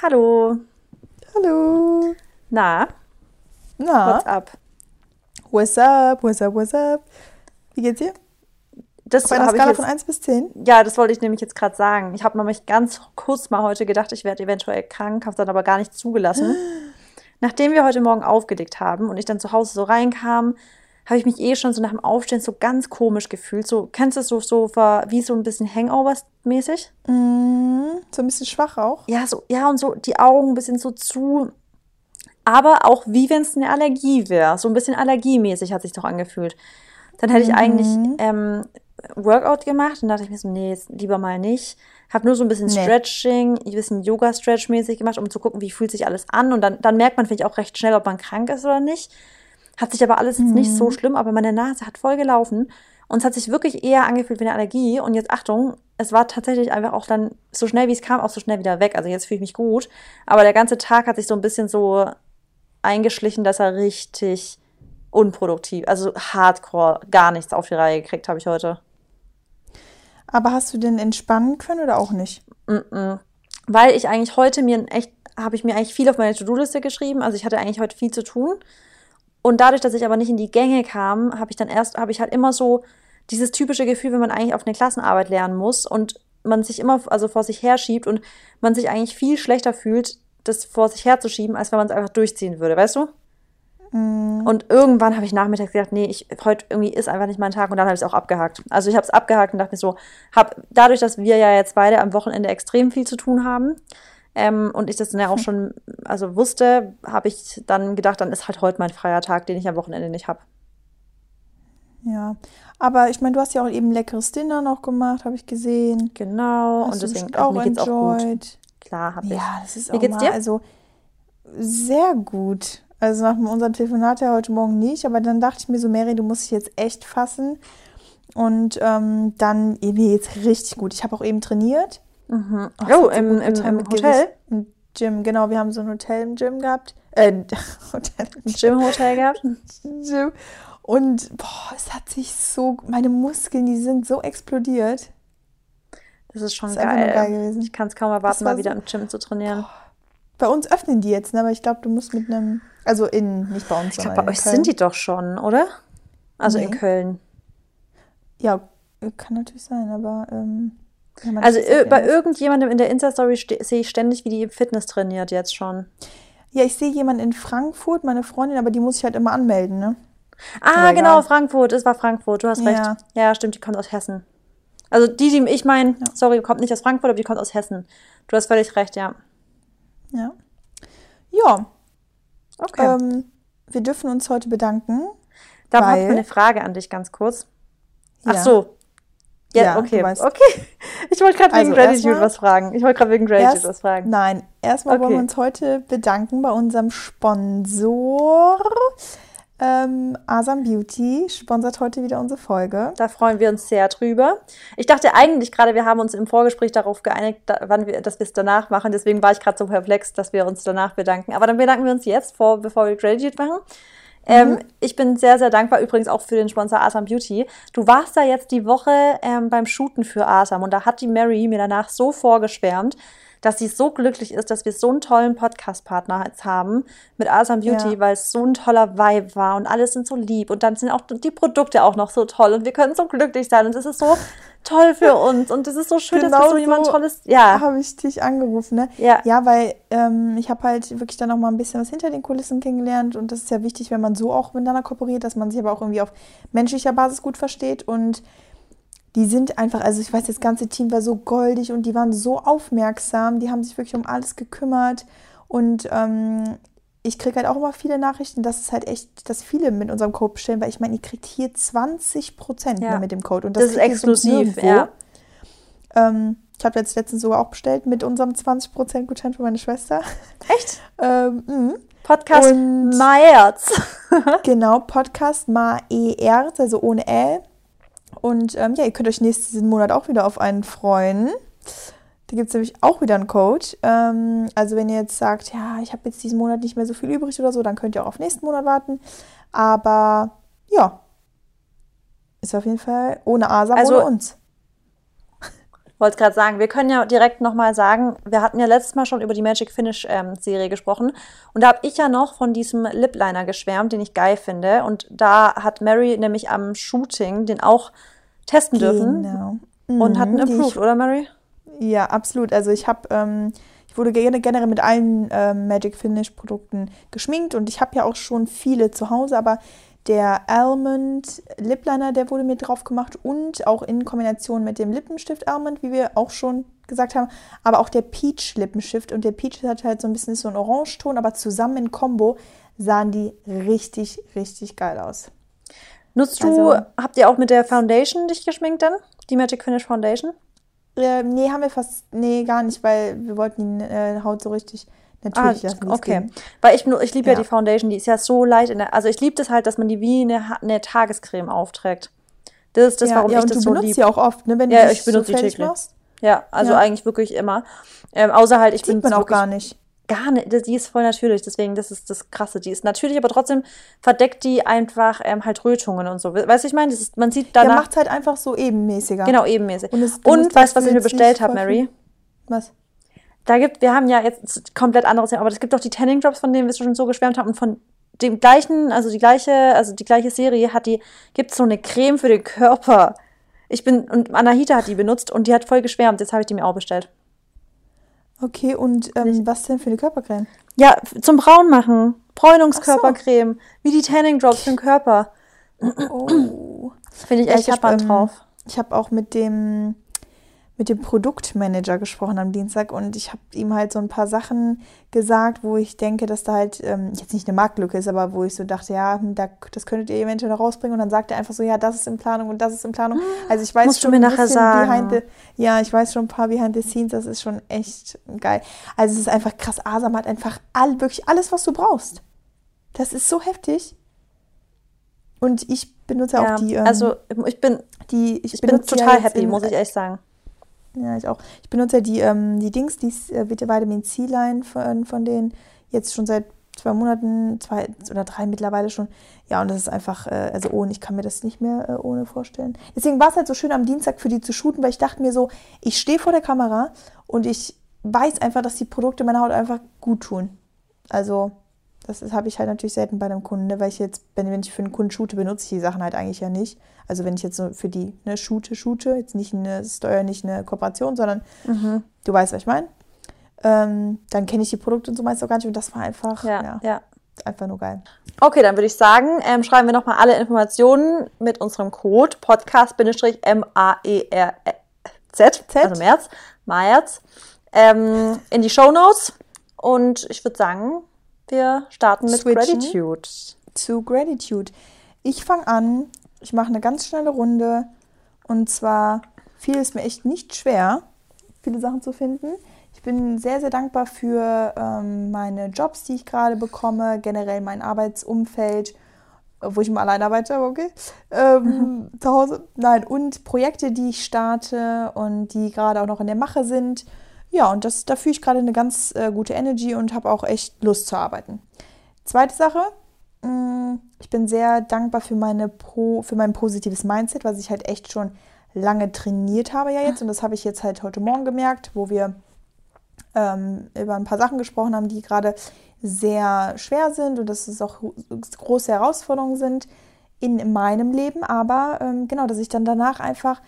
Hallo. Hallo. Na, Na, what's up? what's up, what's up, what's up? Wie geht's dir? Das Auf einer Skala jetzt, von 1 bis 10? Ja, das wollte ich nämlich jetzt gerade sagen. Ich habe nämlich ganz kurz mal heute gedacht, ich werde eventuell krank, habe dann aber gar nicht zugelassen. Nachdem wir heute Morgen aufgelegt haben und ich dann zu Hause so reinkam, habe ich mich eh schon so nach dem Aufstehen so ganz komisch gefühlt. So, kennst du es so, so wie so ein bisschen Hangovers-mäßig? Mhm. So ein bisschen schwach auch. Ja, so, ja, und so die Augen ein bisschen so zu. Aber auch wie wenn es eine Allergie wäre. So ein bisschen allergiemäßig hat sich doch angefühlt. Dann hätte ich eigentlich ähm, Workout gemacht und dachte ich mir so, nee, jetzt lieber mal nicht. Habe nur so ein bisschen Nee. Stretching, ein bisschen Yoga-Stretch-mäßig gemacht, um zu gucken, wie fühlt sich alles an. Und dann, dann merkt man, finde ich, auch recht schnell, ob man krank ist oder nicht. Hat sich aber alles jetzt nicht so schlimm, aber meine Nase hat voll gelaufen. Und es hat sich wirklich eher angefühlt wie eine Allergie. Und jetzt Achtung, es war tatsächlich einfach auch dann so schnell wie es kam, auch so schnell wieder weg. Also jetzt fühle ich mich gut. Aber der ganze Tag hat sich so ein bisschen so eingeschlichen, dass er richtig unproduktiv, also hardcore, gar nichts auf die Reihe gekriegt habe ich heute. Aber hast du denn entspannen können oder auch nicht? Weil ich eigentlich heute mir echt, habe ich mir eigentlich viel auf meine To-Do-Liste geschrieben. Also ich hatte eigentlich heute viel zu tun. Und dadurch, dass ich aber nicht in die Gänge kam, habe ich dann erst, habe ich halt immer so dieses typische Gefühl, wenn man eigentlich auf eine Klassenarbeit lernen muss und man sich immer also vor sich herschiebt und man sich eigentlich viel schlechter fühlt, das vor sich herzuschieben, als wenn man es einfach durchziehen würde, weißt du? Und irgendwann habe ich nachmittags gedacht, nee, ich, heute irgendwie ist einfach nicht mein Tag und dann habe ich es auch abgehakt. Also ich habe es abgehakt und dachte mir so, hab, dadurch, dass wir ja jetzt beide am Wochenende extrem viel zu tun haben ähm, und ich das dann ja auch schon also wusste, habe ich dann gedacht, dann ist halt heute mein freier Tag, den ich am Wochenende nicht habe. Ja. Aber ich meine, du hast ja auch eben leckeres Dinner noch gemacht, habe ich gesehen. Genau, Hast und deswegen auch mir geht's auch gut. enjoyed. Klar, habe ich. Ja, das ist Wie auch geht's mal, dir? also sehr gut. Also nach unserem Telefonat ja heute Morgen nicht, aber dann dachte ich mir so, Mary, du musst dich jetzt echt fassen. Und ähm, dann, mir geht's richtig gut. Ich habe auch eben trainiert. Mhm. Ach, Oh, im, im, im Hotel? Im Gym, genau. Wir haben so ein Hotel im Gym gehabt. Äh, Hotel. Gym-Hotel gehabt? Gym. Und boah, es hat sich so, meine Muskeln, die sind so explodiert. Das ist schon Das ist geil. geil gewesen. Ich kann es kaum erwarten, war mal wieder so- im Gym zu trainieren. Bei uns öffnen die jetzt, ne? aber ich glaube, du musst mit einem, also in, nicht bei uns, Ich glaube, bei in euch Köln. sind die doch schon, oder? Also in Nee. Köln. Ja, kann natürlich sein, aber ähm, Also bei irgendjemandem in der Insta-Story sehe ich ständig, wie die Fitness trainiert jetzt schon. Ja, ich sehe jemanden in Frankfurt, meine Freundin, aber die muss ich halt immer anmelden, ne? Ah, genau. Frankfurt. Es war Frankfurt, du hast Ja. recht. Ja, stimmt, die kommt aus Hessen. Also die, die ich meine, sorry, kommt nicht aus Frankfurt, aber die kommt aus Hessen. Du hast völlig recht, ja. Ja. Ja, Okay. ähm, wir dürfen uns heute bedanken. da habe ich eine Frage an dich ganz kurz. Ach Ja. so. Ja, Ja, okay. Okay. Ich wollte gerade wegen Also Gratitude erstmal- was fragen. Ich wollte gerade wegen Gratitude Erst, was fragen. nein, erstmal wollen wir Okay. uns heute bedanken bei unserem Sponsor. Ähm, Asam Beauty sponsert heute wieder unsere Folge. Da freuen wir uns sehr drüber. Ich dachte eigentlich gerade, wir haben uns im Vorgespräch darauf geeinigt, da, wann wir, dass wir es danach machen. Deswegen war ich gerade so perplex, dass wir uns danach bedanken. Aber dann bedanken wir uns jetzt, vor, bevor wir Gratitude machen. Ähm, ich bin sehr, sehr dankbar übrigens auch für den Sponsor Asam Beauty. Du warst da jetzt die Woche ähm, beim Shooten für Asam und da hat die Mary mir danach so vorgeschwärmt, dass sie so glücklich ist, dass wir so einen tollen Podcast-Partner jetzt haben mit Asam Beauty, Ja. weil es so ein toller Vibe war und alles sind so lieb und dann sind auch die Produkte auch noch so toll und wir können so glücklich sein und es ist so toll für uns und es ist so schön, dass wir Genau so jemand so Tolles, ja, Habe ich dich angerufen, ne? Ja. Ja, weil ähm, ich habe halt wirklich dann noch mal ein bisschen was hinter den Kulissen kennengelernt und das ist ja wichtig, wenn man so auch miteinander kooperiert, dass man sich aber auch irgendwie auf menschlicher Basis gut versteht und die sind einfach, also ich weiß, das ganze Team war so goldig und die waren so aufmerksam, die haben sich wirklich um alles gekümmert und ähm, ich kriege halt auch immer viele Nachrichten, dass es halt echt, dass viele mit unserem Code bestellen, weil ich meine, ihr kriegt hier 20 Prozent Ja. mit dem Code und das, ist ihr sonst exklusiv, ja. Ähm, ich habe jetzt letztens sogar auch bestellt mit unserem 20% Gutschein für meine Schwester. Echt? Ähm, mhm. Podcast Meyerz. genau, Podcast Ma ER, also ohne L. Und ähm, ja, ihr könnt euch nächsten Monat auch wieder auf einen freuen. Da gibt es nämlich auch wieder einen Code. Ähm, also wenn ihr jetzt sagt, ja, ich habe jetzt diesen Monat nicht mehr so viel übrig oder so, dann könnt ihr auch auf nächsten Monat warten. Aber ja, ist auf jeden Fall ohne Asam, Also- ohne uns. Wollte gerade sagen, wir können ja direkt nochmal sagen, wir hatten ja letztes Mal schon über die Magic Finish ähm, Serie gesprochen und da habe ich ja noch von diesem Lip Liner geschwärmt, den ich geil finde und da hat Mary nämlich am Shooting den auch testen dürfen Genau. und hat einen Mhm, die Approved, oder Mary? Ja, absolut. Also ich habe, ähm, ich wurde gerne- generell mit allen ähm, Magic Finish Produkten geschminkt und ich habe ja auch schon viele zu Hause, aber der Almond Lip Liner, der wurde mir drauf gemacht und auch in Kombination mit dem Lippenstift Almond, wie wir auch schon gesagt haben, aber auch der Peach Lippenstift und der Peach hat halt so ein bisschen so einen Orangeton, aber zusammen in Kombo sahen die richtig, richtig geil aus. Nutzt du, Also- habt ihr auch mit der Foundation dich geschminkt dann? Die Magic Finish Foundation? Äh, nee, haben wir fast, nee, gar nicht, weil wir wollten die äh, Haut so richtig natürlich Ah, okay. ging. Weil ich, ich liebe ja. Ja. die Foundation, die ist ja so leicht in der, also ich liebe das halt, dass man die wie eine, eine Tagescreme aufträgt. Das ist das, ja, warum ja, ich das du so benutzt liebe. sie auch oft, ne, wenn Ja, du ich benutze so täglich. machst. Ja, also Ja. eigentlich wirklich immer. Ähm, außer halt, ich bin auch gar nicht. gar nicht, die ist voll natürlich, deswegen, das ist das Krasse. Die ist natürlich, aber trotzdem verdeckt die einfach ähm, halt Rötungen und so. Weißt du, ich meine, ist, man sieht Der danach, macht halt einfach so ebenmäßiger. genau, ebenmäßig. Und, es, du Und weißt du, was dafür ich mir bestellt habe, Mary? Was? Da gibt, wir haben ja jetzt komplett anderes, aber es gibt doch die Tanning Drops, von denen wir schon so geschwärmt haben und von dem gleichen, also die gleiche, also die gleiche Serie hat die, gibt so eine Creme für den Körper. Ich bin, und Anahita hat die benutzt und die hat voll geschwärmt. Jetzt habe ich die mir auch bestellt. Okay, und ähm, was denn für eine Körpercreme? Ja, zum Braun machen. Bräunungskörpercreme. Wie die Tanning Drops für den Körper. Oh. Finde ich Ja, echt ich hab, gespannt ähm, drauf. Ich habe auch mit dem mit dem Produktmanager gesprochen am Dienstag und ich habe ihm halt so ein paar Sachen gesagt, wo ich denke, dass da halt ähm, jetzt nicht eine Marktlücke ist, aber wo ich so dachte, ja, hm, da, das könntet ihr eventuell noch rausbringen und dann sagt er einfach so, ja, das ist in Planung und das ist in Planung. Also ich weiß Musst du schon mir ein nachher sagen. behind the, ja, ich weiß schon ein paar behind the scenes, das ist schon echt geil. Also es ist einfach krass, Asam hat einfach all, wirklich alles, was du brauchst. Das ist so heftig. Und ich benutze Ja, auch die, ähm, also ich bin, die ich, ich bin total happy, muss ich echt sagen. Ja, ich auch. Ich benutze ja die, ähm, die Dings, die äh, Vitamin C-Line von, von denen jetzt schon seit zwei Monaten, zwei oder drei mittlerweile schon. Ja, und das ist einfach, äh, also ohne, ich kann mir das nicht mehr äh, ohne vorstellen. Deswegen war es halt so schön am Dienstag für die zu shooten, weil ich dachte mir so, ich stehe vor der Kamera und ich weiß einfach, dass die Produkte meiner Haut einfach gut tun. Also, das habe ich halt natürlich selten bei einem Kunden, ne? weil ich jetzt, wenn, wenn ich für einen Kunden shoote, benutze ich die Sachen halt eigentlich ja nicht. Also wenn ich jetzt so für die ne, shoote, shoote, jetzt nicht eine Steuer, nicht eine Kooperation, sondern Mhm. du weißt, was ich meine. Ähm, dann kenne ich die Produkte und so meist auch gar nicht und das war einfach, Ja, ja, ja. einfach nur geil. Okay, dann würde ich sagen, ähm, schreiben wir nochmal alle Informationen mit unserem Code Podcast-M-A-E-R-Z, also März, März, ähm, in die Show Notes. Und ich würde sagen, wir starten mit Switchen. Gratitude. Zu Gratitude. Ich fange an, ich mache eine ganz schnelle Runde und zwar fiel es mir echt nicht schwer, viele Sachen zu finden. Ich bin sehr, sehr dankbar für ähm, meine Jobs, die ich gerade bekomme, generell mein Arbeitsumfeld, wo ich immer allein arbeite, aber okay, ähm, zu Hause. Nein, und Projekte, die ich starte und die gerade auch noch in der Mache sind. Ja, und das, da fühle ich gerade eine ganz äh, gute Energy und habe auch echt Lust zu arbeiten. Zweite Sache, mh, ich bin sehr dankbar für, meine Pro, für mein positives Mindset, was ich halt echt schon lange trainiert habe ja jetzt. Und das habe ich jetzt halt heute Morgen gemerkt, wo wir ähm, über ein paar Sachen gesprochen haben, die gerade sehr schwer sind und dass es auch große Herausforderungen sind in meinem Leben. Aber ähm, genau, dass ich dann danach einfach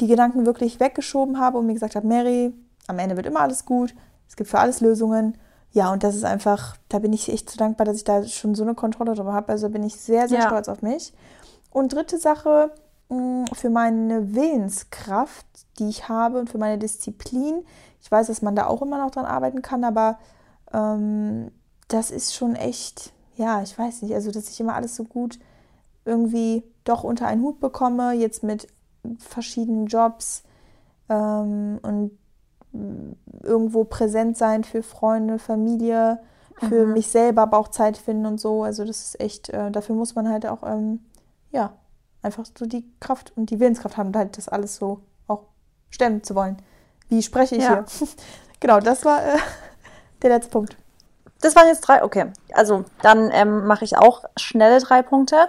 die Gedanken wirklich weggeschoben habe und mir gesagt habe, Mary, am Ende wird immer alles gut, es gibt für alles Lösungen. Ja, und das ist einfach, da bin ich echt so dankbar, dass ich da schon so eine Kontrolle darüber habe. Also bin ich sehr, sehr Ja. stolz auf mich. Und dritte Sache, mh, für meine Willenskraft, die ich habe und für meine Disziplin. Ich weiß, dass man da auch immer noch dran arbeiten kann, aber ähm, das ist schon echt, ja, ich weiß nicht, also dass ich immer alles so gut irgendwie doch unter einen Hut bekomme, jetzt mit verschiedenen Jobs ähm, und irgendwo präsent sein für Freunde, Familie, für Mhm. mich selber, aber auch Zeit finden und so. Also das ist echt, äh, dafür muss man halt auch, ähm, ja, einfach so die Kraft und die Willenskraft haben, halt das alles so auch stemmen zu wollen. Wie spreche ich Ja. hier? genau, das war äh, der letzte Punkt. Das waren jetzt drei, okay. Also dann ähm, mache ich auch schnelle drei Punkte.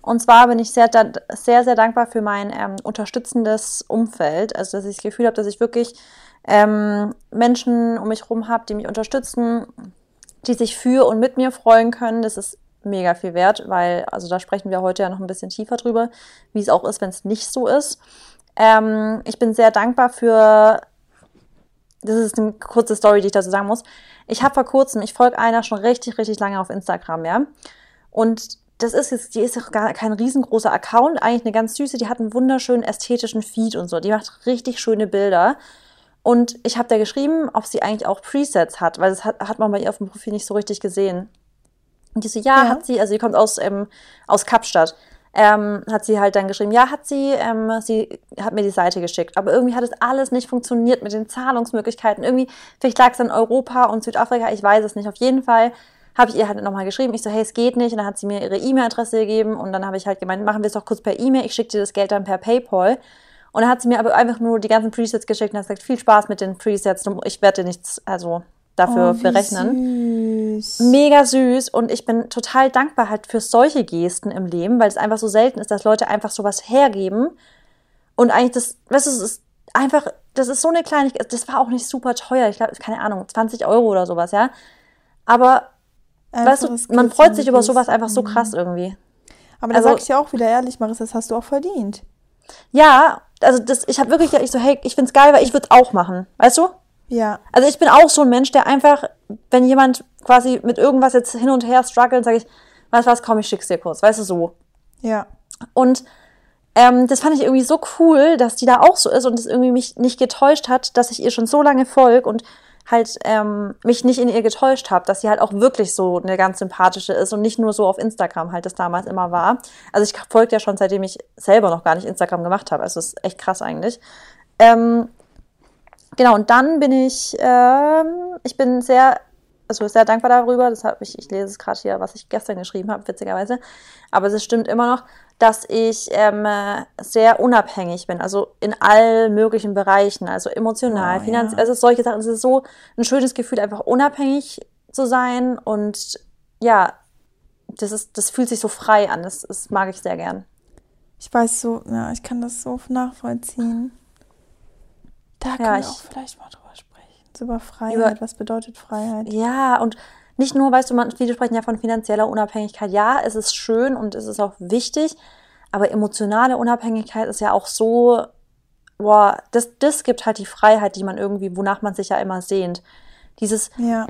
Und zwar bin ich sehr, sehr, sehr dankbar für mein ähm, unterstützendes Umfeld. Also, dass ich das Gefühl habe, dass ich wirklich ähm, Menschen um mich herum habe, die mich unterstützen, die sich für und mit mir freuen können. Das ist mega viel wert, weil, also da sprechen wir heute ja noch ein bisschen tiefer drüber, wie es auch ist, wenn es nicht so ist. Ähm, ich bin sehr dankbar für, das ist eine kurze Story, die ich dazu sagen muss. Ich habe vor kurzem, ich folge einer schon richtig, richtig lange auf Instagram, ja. Und das ist jetzt, die ist auch gar kein riesengroßer Account, eigentlich eine ganz süße, die hat einen wunderschönen ästhetischen Feed und so. Die macht richtig schöne Bilder. Und ich habe da geschrieben, ob sie eigentlich auch Presets hat, weil das hat, hat man bei ihr auf dem Profil nicht so richtig gesehen. Und die so, ja, ja. hat sie, also sie kommt aus, ähm, aus Kapstadt. Ähm, hat sie halt dann geschrieben, ja, hat sie, ähm, sie hat mir die Seite geschickt. Aber irgendwie hat es alles nicht funktioniert mit den Zahlungsmöglichkeiten. Irgendwie, vielleicht lag es an Europa und Südafrika, ich weiß es nicht. Auf jeden Fall habe ich ihr halt nochmal geschrieben. Ich so, hey, es geht nicht. Und dann hat sie mir ihre E-Mail-Adresse gegeben. Und dann habe ich halt gemeint, machen wir es doch kurz per E-Mail. Ich schicke dir das Geld dann per PayPal. Und dann hat sie mir aber einfach nur die ganzen Presets geschickt und hat gesagt, viel Spaß mit den Presets. Ich werde dir nichts, also dafür oh, berechnen. Süß. Mega süß und ich bin total dankbar halt für solche Gesten im Leben, weil es einfach so selten ist, dass Leute einfach sowas hergeben und eigentlich das, weißt du, es ist einfach, das ist so eine Kleinigkeit, das war auch nicht super teuer, ich glaube, keine Ahnung, 20 Euro oder sowas, ja, aber weißt du, man freut sich über sowas einfach so krass irgendwie. Aber da also, sag ich ja auch wieder ehrlich, Marissa, das hast du auch verdient. Ja, also das, ich habe wirklich, ich so, hey, ich find's geil, weil ich würde auch machen, weißt du? Ja. Also ich bin auch so ein Mensch, der einfach, wenn jemand quasi mit irgendwas jetzt hin und her struggelt, sage ich, weißt du was, komm, ich schick's dir kurz, weißt du, so. Ja. Und ähm, das fand ich irgendwie so cool, dass die da auch so ist und es irgendwie mich nicht getäuscht hat, dass ich ihr schon so lange folge und halt ähm, mich nicht in ihr getäuscht habe, dass sie halt auch wirklich so eine ganz sympathische ist und nicht nur so auf Instagram halt das damals immer war. Also ich folge ja schon seitdem ich selber noch gar nicht Instagram gemacht habe. Also ist echt krass eigentlich. Ähm, genau, und dann bin ich, ähm, ich bin sehr, also sehr dankbar darüber, das habe ich, ich lese es gerade hier, was ich gestern geschrieben habe, witzigerweise, aber es stimmt immer noch, dass ich ähm, sehr unabhängig bin, also in allen möglichen Bereichen, also emotional, oh, finanziell, ja. also solche Sachen. Es ist so ein schönes Gefühl, einfach unabhängig zu sein und ja, das ist, das fühlt sich so frei an. Das, das mag ich sehr gern. Ich weiß so, ja, ich kann das so nachvollziehen. Da ja, können wir auch vielleicht mal drüber sprechen. Über Freiheit. Über, was bedeutet Freiheit? Ja, und nicht nur, weißt du, man, viele sprechen ja von finanzieller Unabhängigkeit. Ja, es ist schön und es ist auch wichtig, aber emotionale Unabhängigkeit ist ja auch so, boah, das, das gibt halt die Freiheit, die man irgendwie, wonach man sich ja immer sehnt. Dieses ja.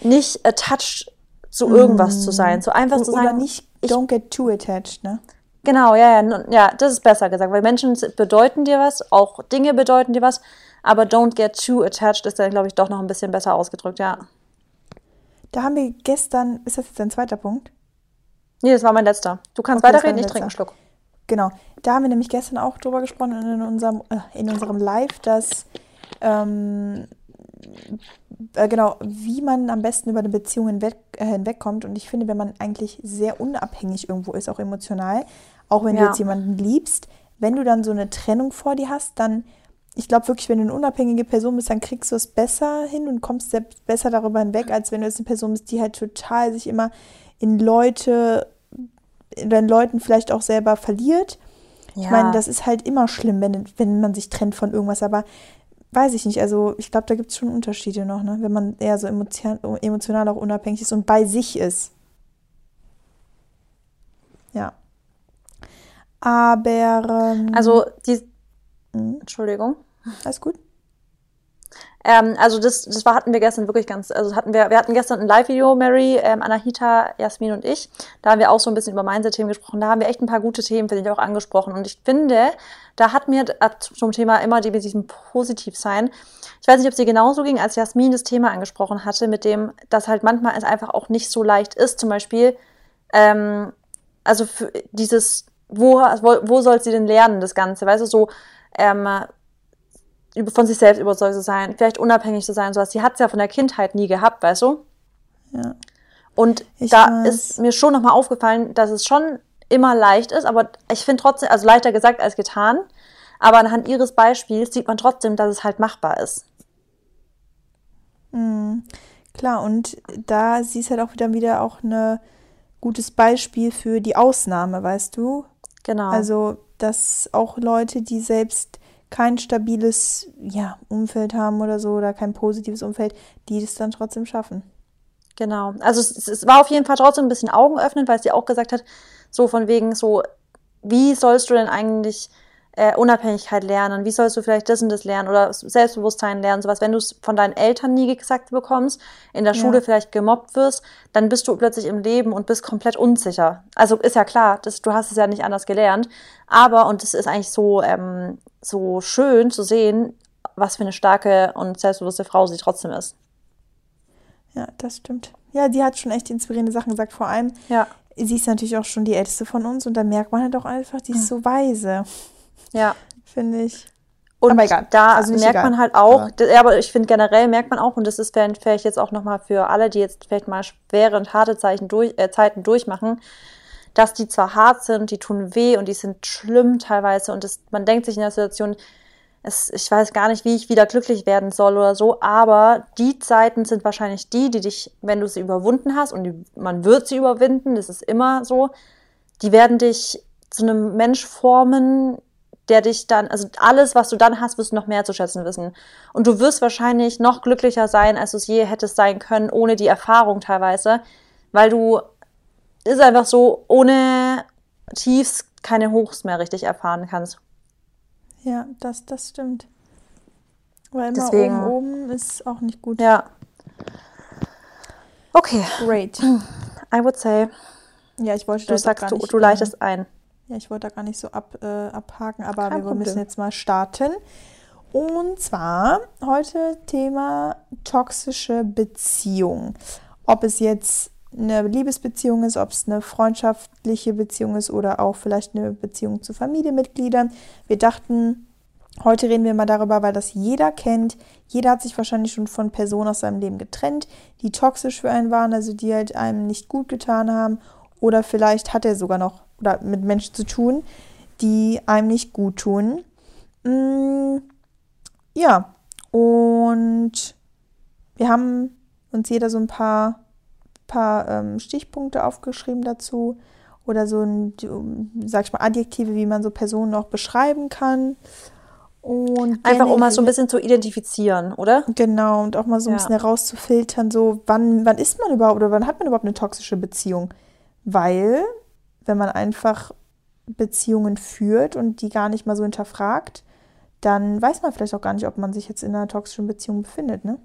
nicht attached zu irgendwas mm. zu sein, so einfach zu sein. Oder nicht, don't get too attached, ne? Genau, ja, ja, ja, das ist besser gesagt, weil Menschen bedeuten dir was, auch Dinge bedeuten dir was, aber don't get too attached ist dann, glaube ich, doch noch ein bisschen besser ausgedrückt, ja. Da haben wir gestern, ist das jetzt dein zweiter Punkt? Nee, das war mein letzter. Du kannst okay, weiterreden, ich trinke einen Schluck. Genau. Da haben wir nämlich gestern auch drüber gesprochen in unserem, äh, in unserem Live, dass ähm, äh, genau, wie man am besten über eine Beziehung hinweg, äh, hinwegkommt. Und ich finde, wenn man eigentlich sehr unabhängig irgendwo ist, auch emotional, auch wenn ja. du jetzt jemanden liebst, wenn du dann so eine Trennung vor dir hast, dann ich glaube wirklich, wenn du eine unabhängige Person bist, dann kriegst du es besser hin und kommst selbst besser darüber hinweg, als wenn du jetzt eine Person bist, die halt total sich immer in Leute, in den Leuten vielleicht auch selber verliert. Ja. Ich meine, das ist halt immer schlimm, wenn, wenn man sich trennt von irgendwas, aber weiß ich nicht. Also ich glaube, da gibt es schon Unterschiede noch, ne? wenn man eher so emotion, emotional auch unabhängig ist und bei sich ist. Ja. Aber. Ähm, also, die. Hm? Entschuldigung. Alles gut. Ähm, also das, das war, hatten wir gestern wirklich ganz, also hatten wir, wir hatten gestern ein Live-Video, Mary, ähm, Anahita, Jasmin und ich. Da haben wir auch so ein bisschen über Mindset-Themen gesprochen. Da haben wir echt ein paar gute Themen, finde ich, auch angesprochen. Und ich finde, da hat mir zum Thema immer die mit diesem Positivsein. Ich weiß nicht, ob es dir genauso ging, als Jasmin das Thema angesprochen hatte, mit dem, dass halt manchmal es einfach auch nicht so leicht ist. Zum Beispiel, ähm, also dieses, wo, wo, wo soll sie denn lernen, das Ganze? Weißt du, so, ähm, von sich selbst überzeugt zu sein, vielleicht unabhängig zu sein, sowas. Sie hat es ja von der Kindheit nie gehabt, weißt du? Ja. Und ich da weiß. ist mir schon nochmal aufgefallen, dass es schon immer leicht ist, aber ich finde trotzdem, also leichter gesagt als getan, aber anhand ihres Beispiels sieht man trotzdem, dass es halt machbar ist. Mhm. Klar, und da siehst halt auch wieder wieder auch eine gutes Beispiel für die Ausnahme, weißt du? Genau. Also, dass auch Leute, die selbst kein stabiles ja, Umfeld haben oder so oder kein positives Umfeld, die das dann trotzdem schaffen. Genau. Also es, es war auf jeden Fall trotzdem ein bisschen Augen öffnen, weil sie auch gesagt hat, so von wegen so, wie sollst du denn eigentlich äh, Unabhängigkeit lernen? Wie sollst du vielleicht das und das lernen oder Selbstbewusstsein lernen? Sowas, wenn du es von deinen Eltern nie gesagt bekommst, in der Schule vielleicht gemobbt wirst, dann bist du plötzlich im Leben und bist komplett unsicher. Also ist ja klar, das, du hast es ja nicht anders gelernt. Aber, und es ist eigentlich so, ähm, so schön zu sehen, was für eine starke und selbstbewusste Frau sie trotzdem ist. Ja, das stimmt. Ja, die hat schon echt inspirierende Sachen gesagt. Vor allem, ja. sie ist natürlich auch schon die älteste von uns und da merkt man halt auch einfach, die ist so weise. Ja. Finde ich. Und aber egal. da also merkt egal. man halt auch, ja. ja aber ich finde generell merkt man auch, und das ist vielleicht jetzt auch nochmal für alle, die jetzt vielleicht mal schwere und harte Zeichen durch, äh, Zeiten durchmachen, dass die zwar hart sind, die tun weh und die sind schlimm teilweise und das, man denkt sich in der Situation, es, ich weiß gar nicht, wie ich wieder glücklich werden soll oder so, aber die Zeiten sind wahrscheinlich die, die dich, wenn du sie überwunden hast und die, man wird sie überwinden, das ist immer so, die werden dich zu einem Mensch formen, der dich dann, also alles, was du dann hast, wirst du noch mehr zu schätzen wissen. Und du wirst wahrscheinlich noch glücklicher sein, als du es je hättest sein können, ohne die Erfahrung teilweise, weil du, ist einfach so, ohne Tiefs keine Hochs mehr richtig erfahren kannst. Ja, das, das stimmt. Weil immer Deswegen, oben, oben ist auch nicht gut. Ja. Okay. Great. I would say. Ja, ich wollte Du sagst, du, du leitest ein. Ja, ich wollte da gar nicht so ab, äh, abhaken, aber Kein wir Problem. müssen jetzt mal starten. Und zwar heute Thema toxische Beziehung. Ob es jetzt eine Liebesbeziehung ist, ob es eine freundschaftliche Beziehung ist oder auch vielleicht eine Beziehung zu Familienmitgliedern. Wir dachten, heute reden wir mal darüber, weil das jeder kennt. Jeder hat sich wahrscheinlich schon von Personen aus seinem Leben getrennt, die toxisch für einen waren, also die halt einem nicht gut getan haben. Oder vielleicht hat er sogar noch oder mit Menschen zu tun, die einem nicht gut tun. Mm, ja, und wir haben uns jeder so ein paar, paar ähm, Stichpunkte aufgeschrieben dazu oder so ein, sag ich mal, Adjektive, wie man so Personen auch beschreiben kann. Und Einfach um mal so ein bisschen zu identifizieren, oder? Genau, und auch mal so ein ja. bisschen herauszufiltern, so wann, wann ist man überhaupt oder wann hat man überhaupt eine toxische Beziehung? Weil wenn man einfach Beziehungen führt und die gar nicht mal so hinterfragt, dann weiß man vielleicht auch gar nicht, ob man sich jetzt in einer toxischen Beziehung befindet, ne?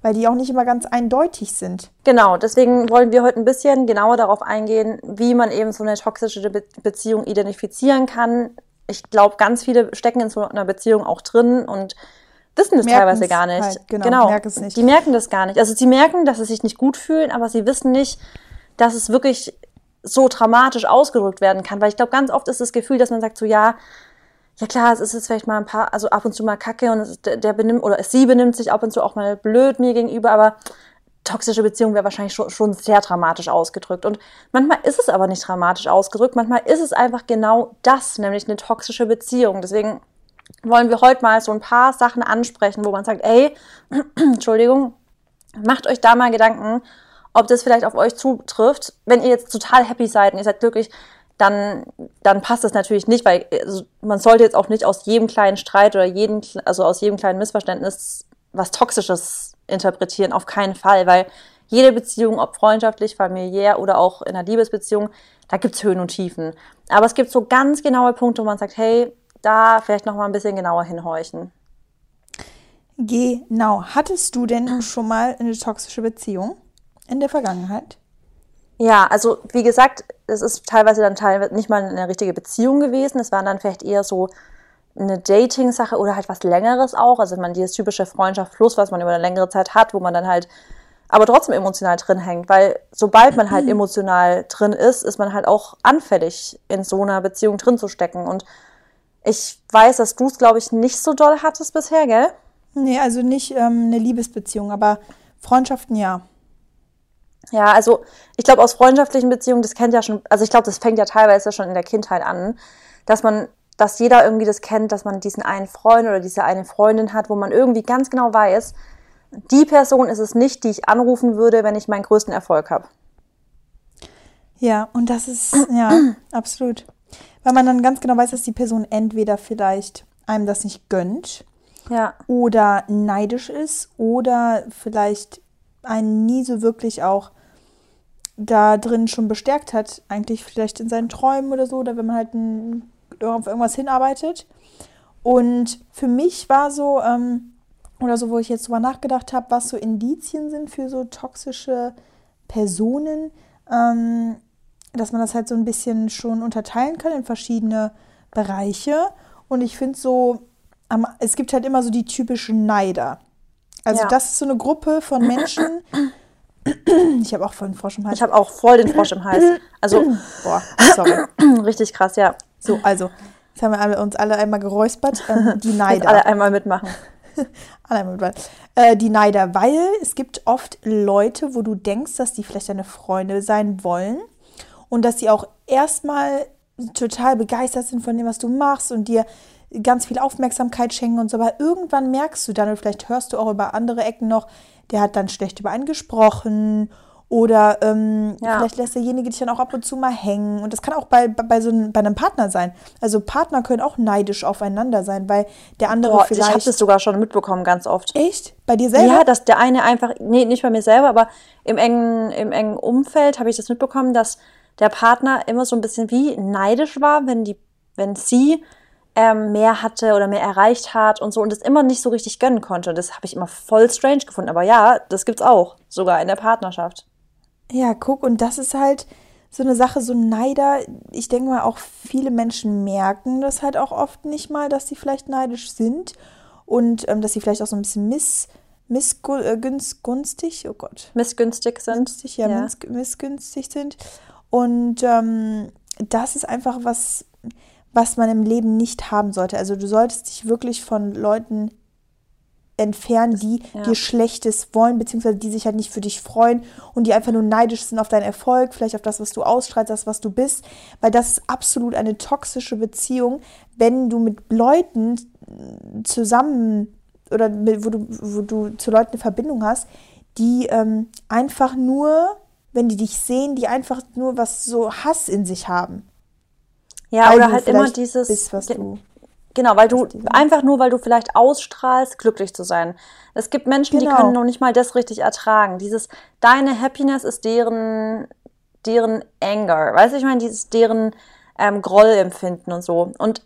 Weil die auch nicht immer ganz eindeutig sind. Genau, deswegen wollen wir heute ein bisschen genauer darauf eingehen, wie man eben so eine toxische Be Beziehung identifizieren kann. Ich glaube, ganz viele stecken in so einer Beziehung auch drin und wissen das Merken's teilweise gar nicht. Halt, genau, genau. Merken es nicht. Die merken das gar nicht. Also sie merken, dass sie sich nicht gut fühlen, aber sie wissen nicht, dass es wirklich so dramatisch ausgedrückt werden kann. Weil ich glaube, ganz oft ist das Gefühl, dass man sagt so, ja, ja klar, es ist jetzt vielleicht mal ein paar, also ab und zu mal Kacke und ist, der, der benimmt, oder sie benimmt sich ab und zu auch mal blöd mir gegenüber, aber toxische Beziehung wäre wahrscheinlich schon, schon sehr dramatisch ausgedrückt. Und manchmal ist es aber nicht dramatisch ausgedrückt, manchmal ist es einfach genau das, nämlich eine toxische Beziehung. Deswegen wollen wir heute mal so ein paar Sachen ansprechen, wo man sagt, ey, Entschuldigung, macht euch da mal Gedanken, ob das vielleicht auf euch zutrifft. Wenn ihr jetzt total happy seid und ihr seid glücklich, dann, dann passt das natürlich nicht, weil also man sollte jetzt auch nicht aus jedem kleinen Streit oder jedem, also aus jedem kleinen Missverständnis was Toxisches interpretieren, auf keinen Fall, weil jede Beziehung, ob freundschaftlich, familiär oder auch in einer Liebesbeziehung, da gibt's Höhen und Tiefen. Aber es gibt so ganz genaue Punkte, wo man sagt, hey, da vielleicht noch mal ein bisschen genauer hinhorchen. Genau. Hattest du denn schon mal eine toxische Beziehung? In der Vergangenheit? Ja, also wie gesagt, es ist teilweise dann teilweise nicht mal eine richtige Beziehung gewesen. Es war dann vielleicht eher so eine Dating-Sache oder halt was Längeres auch. Also man dieses typische Freundschaft plus, was man über eine längere Zeit hat, wo man dann halt aber trotzdem emotional drin hängt, weil sobald man halt emotional drin ist, ist man halt auch anfällig, in so einer Beziehung drin zu stecken. Und ich weiß, dass du es, glaube ich, nicht so doll hattest bisher, gell? Nee, also nicht ähm, eine Liebesbeziehung, aber Freundschaften ja. Ja, also ich glaube, aus freundschaftlichen Beziehungen, das kennt ja schon, also ich glaube, das fängt ja teilweise schon in der Kindheit an, dass man, dass jeder irgendwie das kennt, dass man diesen einen Freund oder diese eine Freundin hat, wo man irgendwie ganz genau weiß, die Person ist es nicht, die ich anrufen würde, wenn ich meinen größten Erfolg habe. Ja, und das ist, ja, absolut. Weil man dann ganz genau weiß, dass die Person entweder vielleicht einem das nicht gönnt Ja. oder neidisch ist oder vielleicht einen nie so wirklich auch da drin schon bestärkt hat, eigentlich vielleicht in seinen Träumen oder so, oder wenn man halt ein, auf irgendwas hinarbeitet. Und für mich war so, ähm, oder so, wo ich jetzt drüber nachgedacht habe, was so Indizien sind für so toxische Personen, ähm, dass man das halt so ein bisschen schon unterteilen kann in verschiedene Bereiche. Und ich finde so, es gibt halt immer so die typischen Neider. Also Ja. das ist so eine Gruppe von Menschen. Ich habe auch voll einen Frosch im Hals. Ich habe auch voll den Frosch im Hals. Also, Boah, sorry. richtig krass, ja. So, also, jetzt haben wir alle, uns alle einmal geräuspert. Ähm, die Jetzt Neider. alle einmal mitmachen. Alle einmal mit äh, die Neider, weil es gibt oft Leute, wo du denkst, dass die vielleicht deine Freunde sein wollen und dass sie auch erstmal total begeistert sind von dem, was du machst und dir ganz viel Aufmerksamkeit schenken und so. Aber irgendwann merkst du dann, und vielleicht hörst du auch über andere Ecken noch, der hat dann schlecht über einen gesprochen oder ähm, Ja. vielleicht lässt derjenige dich dann auch ab und zu mal hängen. Und das kann auch bei, bei, so einem, bei einem Partner sein. Also Partner können auch neidisch aufeinander sein, weil der andere Boah, ich habe vielleicht... das sogar schon mitbekommen, ganz oft. Echt? Bei dir selber? Ja, dass der eine einfach, nee, nicht bei mir selber, aber im engen, im engen Umfeld habe ich das mitbekommen, dass der Partner immer so ein bisschen wie neidisch war, wenn die, wenn sie ähm, mehr hatte oder mehr erreicht hat und so und es immer nicht so richtig gönnen konnte. Das habe ich immer voll strange gefunden. Aber ja, das gibt's auch, sogar in der Partnerschaft. Ja, guck, und das ist halt so eine Sache, so Neider. Ich denke mal, auch viele Menschen merken das halt auch oft nicht mal, dass sie vielleicht neidisch sind und ähm, dass sie vielleicht auch so ein bisschen miss, missgünstig, oh Gott, Missgünstig sind. günstig, ja, Ja. Miss, missgünstig sind. Und ähm, das ist einfach was, was man im Leben nicht haben sollte. Also du solltest dich wirklich von Leuten entfernen, die ja. dir Schlechtes wollen, beziehungsweise die sich halt nicht für dich freuen und die einfach nur neidisch sind auf deinen Erfolg, vielleicht auf das, was du ausstrahlst, das, was du bist, weil das ist absolut eine toxische Beziehung, wenn du mit Leuten zusammen oder wo, du, wo du zu Leuten eine Verbindung hast, die ähm, einfach nur, wenn die dich sehen, die einfach nur was so Hass in sich haben. Ja, Weil oder halt immer dieses. bist, was du Genau, weil du die- einfach nur, weil du vielleicht ausstrahlst, glücklich zu sein. Es gibt Menschen, die Genau. können noch nicht mal das richtig ertragen. Dieses, deine Happiness ist deren, deren Anger. Weißt du, ich meine, dieses, deren ähm, Grollempfinden und so. Und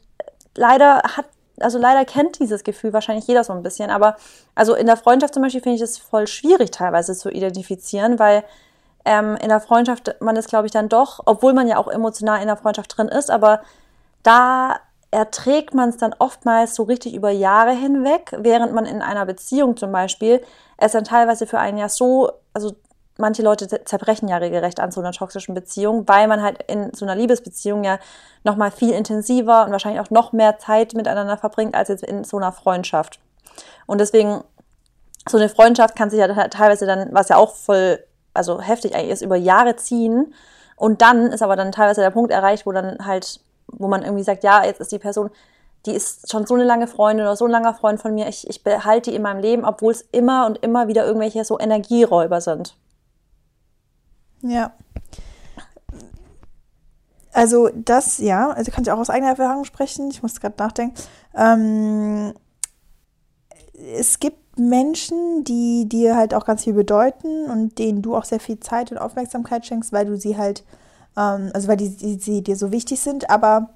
leider hat, also leider kennt dieses Gefühl wahrscheinlich jeder so ein bisschen. Aber also in der Freundschaft zum Beispiel finde ich es voll schwierig teilweise zu identifizieren, weil ähm, in der Freundschaft man ist, glaube ich, dann doch, obwohl man ja auch emotional in der Freundschaft drin ist, aber da erträgt man es dann oftmals so richtig über Jahre hinweg, während man in einer Beziehung zum Beispiel es dann teilweise für einen ja so, also manche Leute zerbrechen ja regelrecht an so einer toxischen Beziehung, weil man halt in so einer Liebesbeziehung ja nochmal viel intensiver und wahrscheinlich auch noch mehr Zeit miteinander verbringt als jetzt in so einer Freundschaft. Und deswegen, so eine Freundschaft kann sich ja teilweise dann, was ja auch voll, also heftig eigentlich ist, über Jahre ziehen. Und dann ist aber dann teilweise der Punkt erreicht, wo dann halt, wo man irgendwie sagt, ja, jetzt ist die Person, die ist schon so eine lange Freundin oder so ein langer Freund von mir, ich, ich behalte die in meinem Leben, obwohl es immer und immer wieder irgendwelche so Energieräuber sind. Ja. Also das, ja, also kann ich auch aus eigener Erfahrung sprechen. Ich muss gerade nachdenken. Ähm, es gibt Menschen, die dir halt auch ganz viel bedeuten und denen du auch sehr viel Zeit und Aufmerksamkeit schenkst, weil du sie halt, ähm, also weil die, die, sie dir so wichtig sind, aber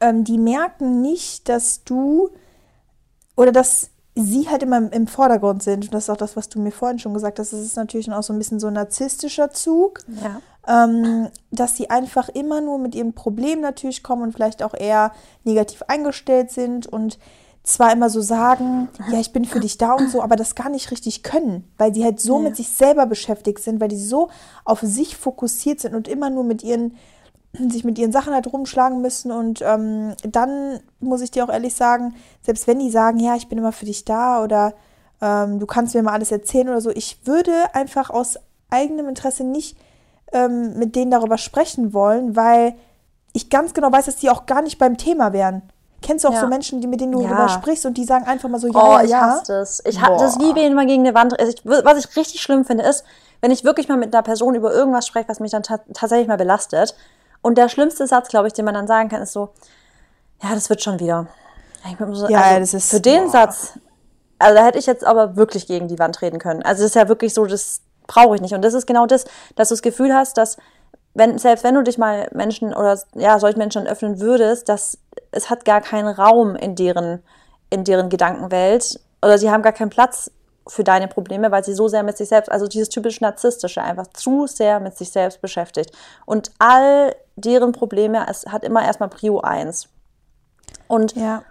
ähm, die merken nicht, dass du oder dass sie halt immer im, Vordergrund sind. Und das ist auch das, was du mir vorhin schon gesagt hast. Das ist natürlich auch so ein bisschen so ein narzisstischer Zug Ja. ähm, dass sie einfach immer nur mit ihren Problemen natürlich kommen und vielleicht auch eher negativ eingestellt sind und zwar immer so sagen, ja, ich bin für dich da und so, aber das gar nicht richtig können, weil sie halt so Ja. mit sich selber beschäftigt sind, weil die so auf sich fokussiert sind und immer nur mit ihren sich mit ihren Sachen halt rumschlagen müssen und ähm, dann muss ich dir auch ehrlich sagen, selbst wenn die sagen, ja, ich bin immer für dich da oder ähm, du kannst mir mal alles erzählen oder so, ich würde einfach aus eigenem Interesse nicht ähm, mit denen darüber sprechen wollen, weil ich ganz genau weiß, dass die auch gar nicht beim Thema wären. Kennst du auch Ja. so Menschen, die, mit denen du Ja. darüber sprichst und die sagen einfach mal so, ja, Oh, ja, ich ja. hasse das. Ich hasse das wie wenn man gegen eine Wand. Also ich, was ich richtig schlimm finde, ist, wenn ich wirklich mal mit einer Person über irgendwas spreche, was mich dann ta tatsächlich mal belastet. Und der schlimmste Satz, glaube ich, den man dann sagen kann, ist so, ja, das wird schon wieder. So, Ja, also das ist- für den boah. Satz, also da hätte ich jetzt aber wirklich gegen die Wand treten können. Also das ist ja wirklich so, das brauche ich nicht. Und das ist genau das, dass du das Gefühl hast, dass wenn, selbst wenn du dich mal Menschen oder ja, solchen Menschen öffnen würdest, dass es hat gar keinen Raum in deren, in deren Gedankenwelt oder sie haben gar keinen Platz für deine Probleme, weil sie so sehr mit sich selbst, also dieses typisch Narzisstische, einfach zu sehr mit sich selbst beschäftigt. Und all deren Probleme, es hat immer erstmal Prio 1. Und Ja.